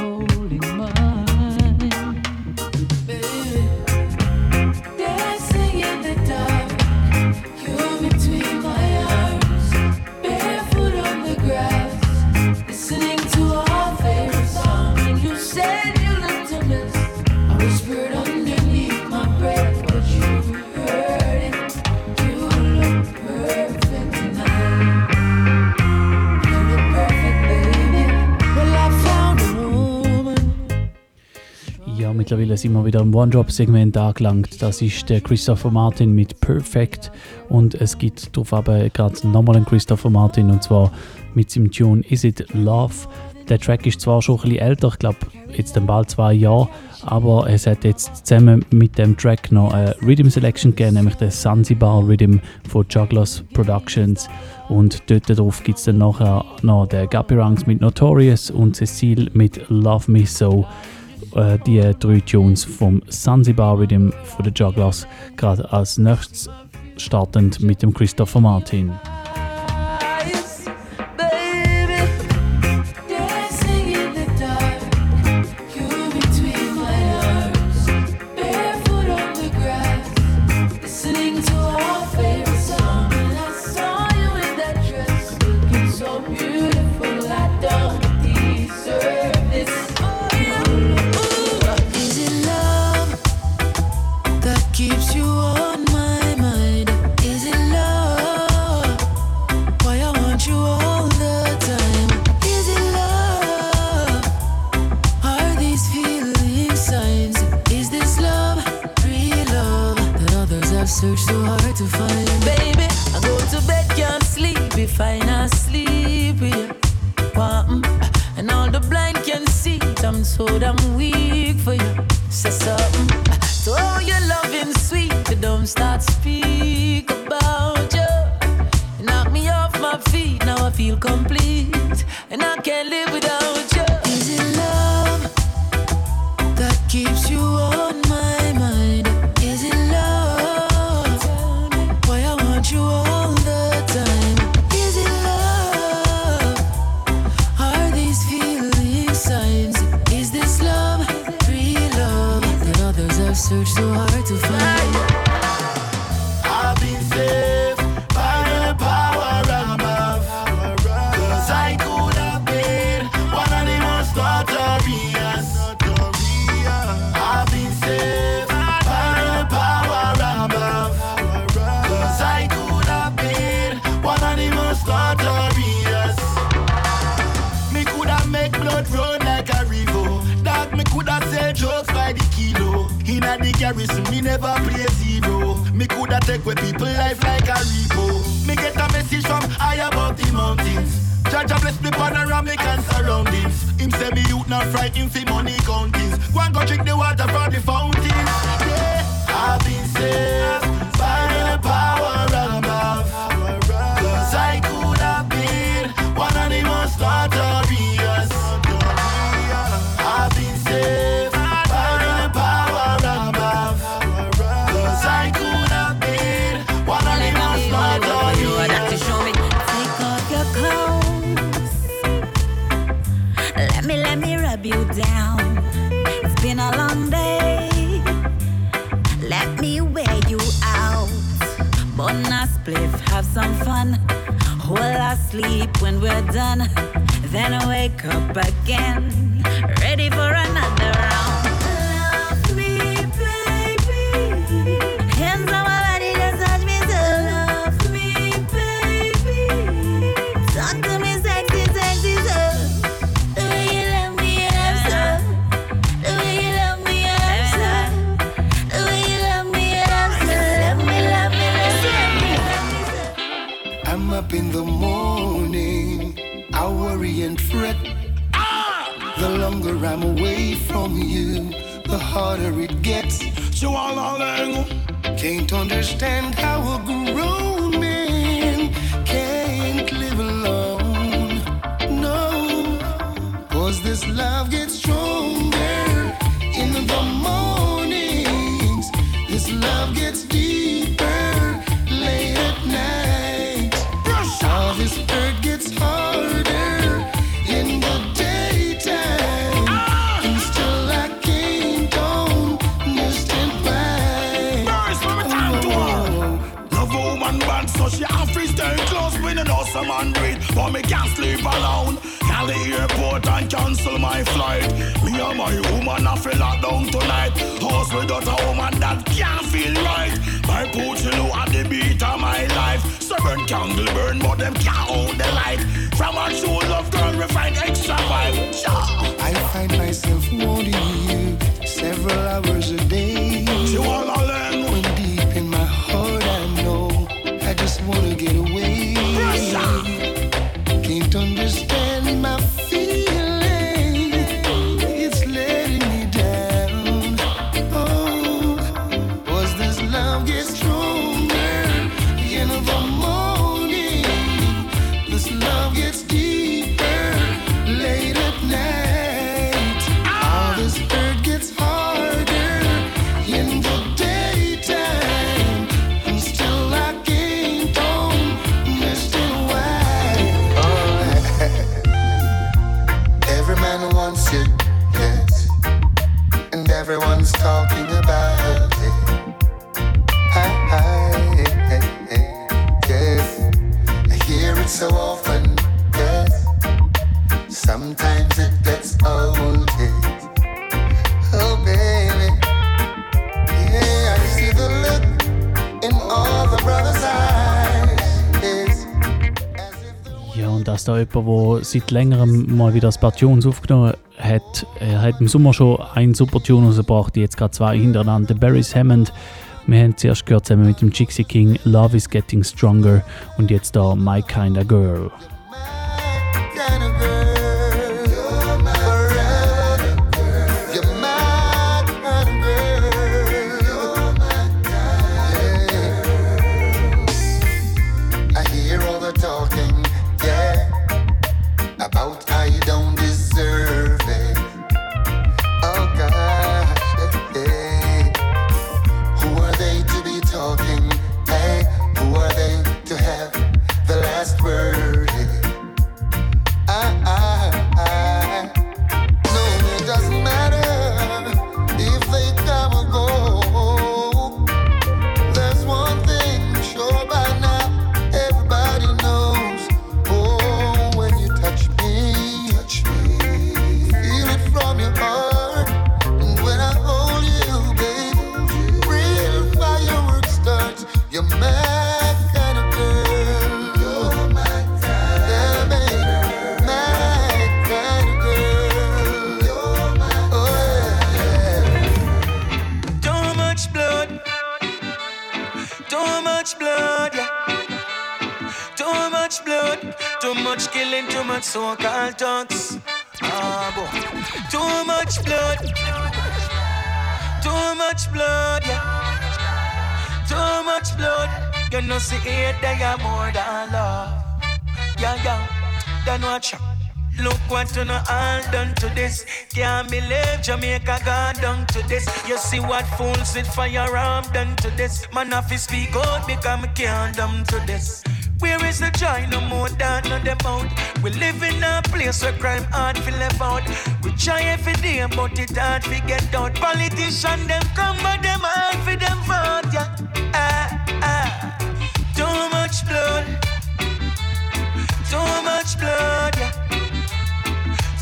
mittlerweile sind wir wieder im One-Drop-Segment angelangt. Das ist der Christopher Martin mit Perfect. Und es gibt darauf aber gerade nochmal einen Christopher Martin und zwar mit seinem Tune Is It Love. Der Track ist zwar schon ein bisschen älter, ich glaube jetzt bald zwei Jahre, aber es hat jetzt zusammen mit dem Track noch eine Rhythm Selection gegeben, nämlich den Zanzibar Rhythm von Jugglers Productions. Und dort drauf gibt es dann nachher noch den Guppy Ranks mit Notorious und Cecile mit Love Me So. Äh, die drei Tunes vom Sansibar Rhythm von der Jugglers, gerade als nächstes startend mit dem Christopher Martin. woman I feel locked down tonight. House without a woman that can't feel right. My poochie low at the beat of my life. Seven burn candle burn, but them can't hold the light. From our true love girl, we find extra vibe. Yeah. I find myself wanting you several hours a day. She all I learn. When deep in my heart I know I just wanna get away. Jemand, der seit längerem mal wieder ein paar Tunes aufgenommen hat. Er hat im Sommer schon einen super Tune rausgebracht, jetzt gerade zwei hintereinander. Barry's Hammond. Wir haben zuerst gehört zusammen mit dem Gypsy King Love is Getting Stronger und jetzt da My Kinda Girl. You see it, they are more than love. Yeah, yeah. Then watch out. Look what you know all done to this. Can't believe Jamaica got done to this. You see what fools with firearm done to this. Man, have to speak out because me can't done to this. Where is the joy? No more than on them out. We live in a place where crime hard to live out. We try every day, but it hard to get out. Politicians them come, but them hard for them vote. Yeah, ah ah. Too blood. Too much blood. Yeah.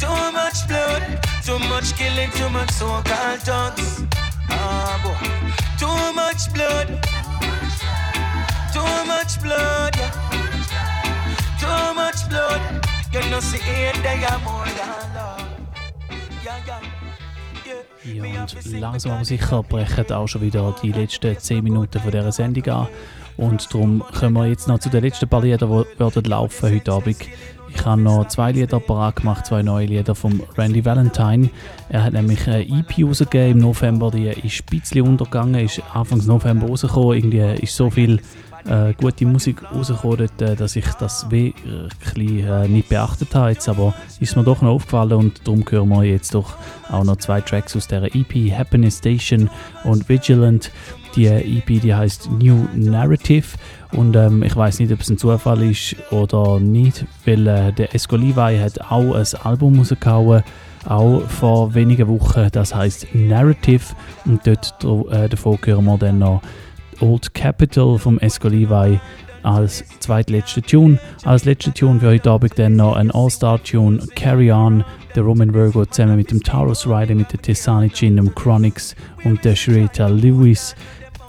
Too much blood, too much killing, too much so-called thugs. Ah, boy. Too much blood, too much blood, yeah. Too much blood. You know, see it, they are more than Ja, und langsam aber sicher brechen auch schon wieder die letzten 10 Minuten von dieser Sendung an. Und darum kommen wir jetzt noch zu den letzten paar Liedern, die werden laufen heute Abend. Ich habe noch zwei Lieder parat gemacht, zwei neue Lieder von Randy Valentine. Er hat nämlich eine EP rausgegeben im November, die ist ein bisschen untergegangen, ist Anfang November rausgekommen. Irgendwie ist so viel äh, gute Musik rausgekommen, äh, dass ich das wirklich äh, nicht beachtet habe. Jetzt aber ist mir doch noch aufgefallen und darum hören wir jetzt doch auch noch zwei Tracks aus der EP, Happiness Station und Vigilant. Die EP, die heißt New Narrative und ähm, ich weiß nicht, ob es ein Zufall ist oder nicht, weil äh, der Esco Levi hat auch ein Album rausgehauen, auch vor wenigen Wochen, das heißt Narrative und dort äh, davon hören wir dann noch Old Capital vom Esco Levi als zweitletzter Tune. Als letzter Tune für heute Abend dann noch ein All-Star-Tune Carry On, der Roman Virgo zusammen mit dem Taurus Rider, mit der Tessani Chin, dem Chronix und der Shreta Lewis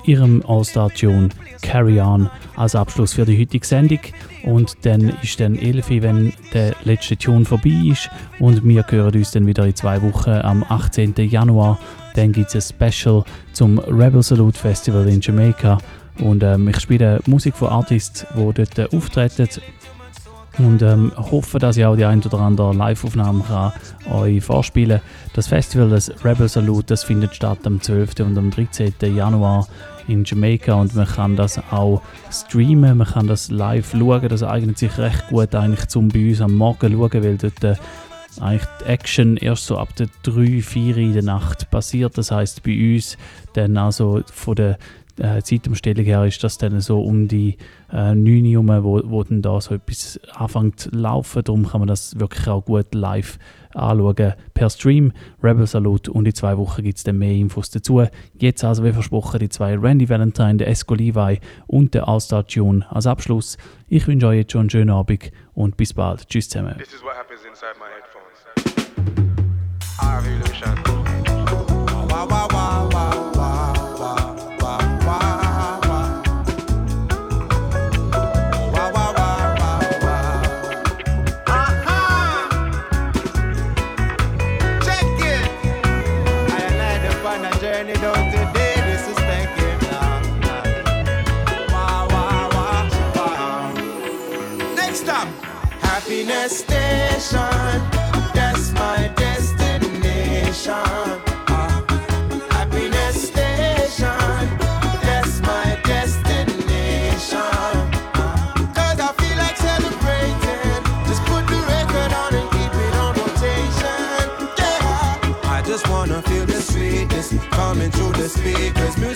ihrem All-Star-Tune Carry On als Abschluss für die heutige Sendung. Und dann ist dann 11 Uhr, wenn der letzte Tune vorbei ist. Und wir hören uns dann wieder in zwei Wochen am 18. Januar. Dann gibt es ein Special zum Rebel Salute Festival in Jamaica. Und ähm, ich spiele Musik von Artists, die dort äh, auftreten. Und ähm, hoffe, dass ich auch die ein oder andere Live-Aufnahme kann euch vorspielen Das Festival, das Rebel Salute, das findet statt am 12. und am 13. Januar in Jamaica und man kann das auch streamen, man kann das live schauen. Das eignet sich recht gut eigentlich zum bei uns am Morgen schauen, weil dort äh, eigentlich die Action erst so ab der 3, 4 in der Nacht passiert. Das heißt bei uns dann also von der äh, Zeitumstellung her ist das dann so um die äh, 9 Uhr, wo, wo dann da so etwas anfängt zu laufen. Darum kann man das wirklich auch gut live anschauen per Stream. Rebel Salute und in zwei Wochen gibt es dann mehr Infos dazu. Jetzt also, wie versprochen, die zwei Randy Valentine, der Esco Levi und der All-Star Tune als Abschluss. Ich wünsche euch jetzt schon einen schönen Abend und bis bald. Tschüss zusammen. our evolution. the speakers.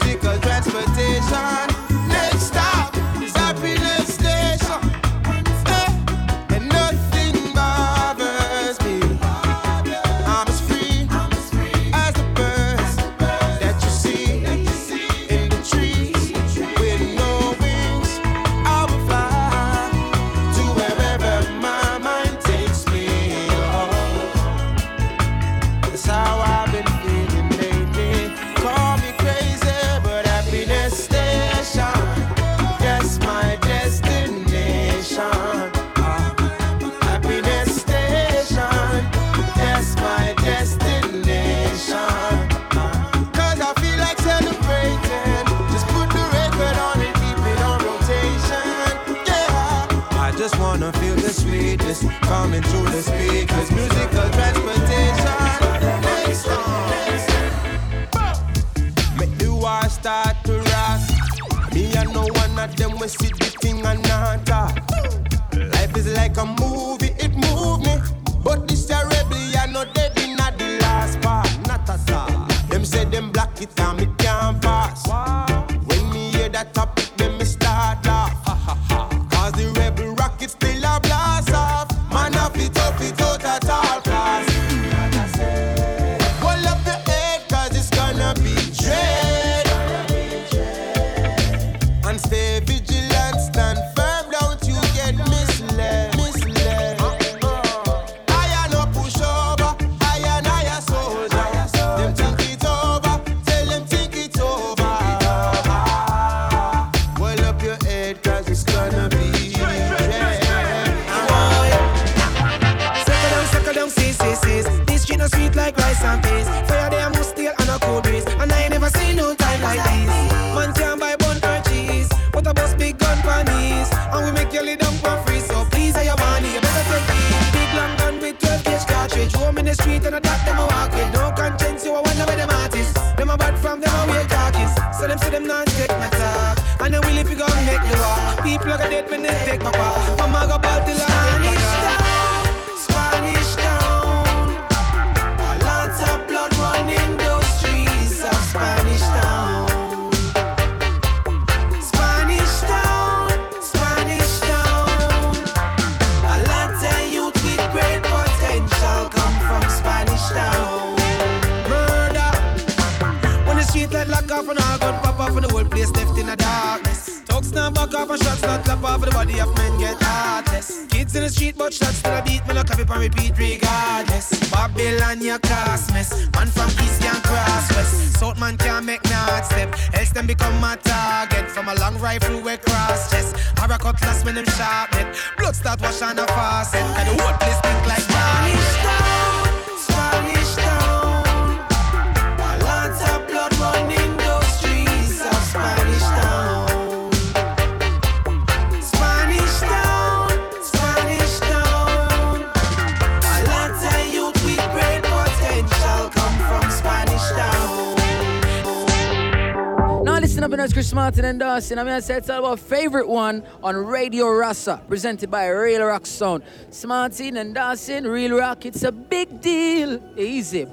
and I'm gonna say it's our favorite one on Radio Rasa, presented by Real Rock Sound. Smartin and dancing, Real Rock, it's a big deal. Easy.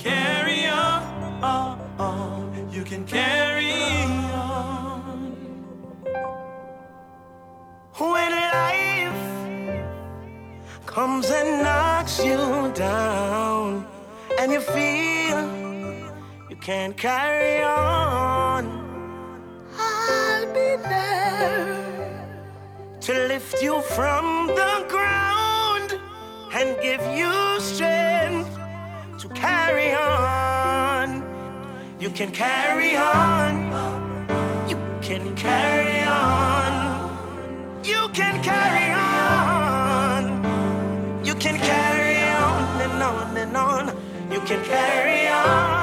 carry on, on, on. You can carry on. When life comes and knocks you down, and you feel you can't carry on, I'll be there to lift you from the ground and give you You can carry on. You can carry on. You can carry on. You can carry on and on and on. You can carry on.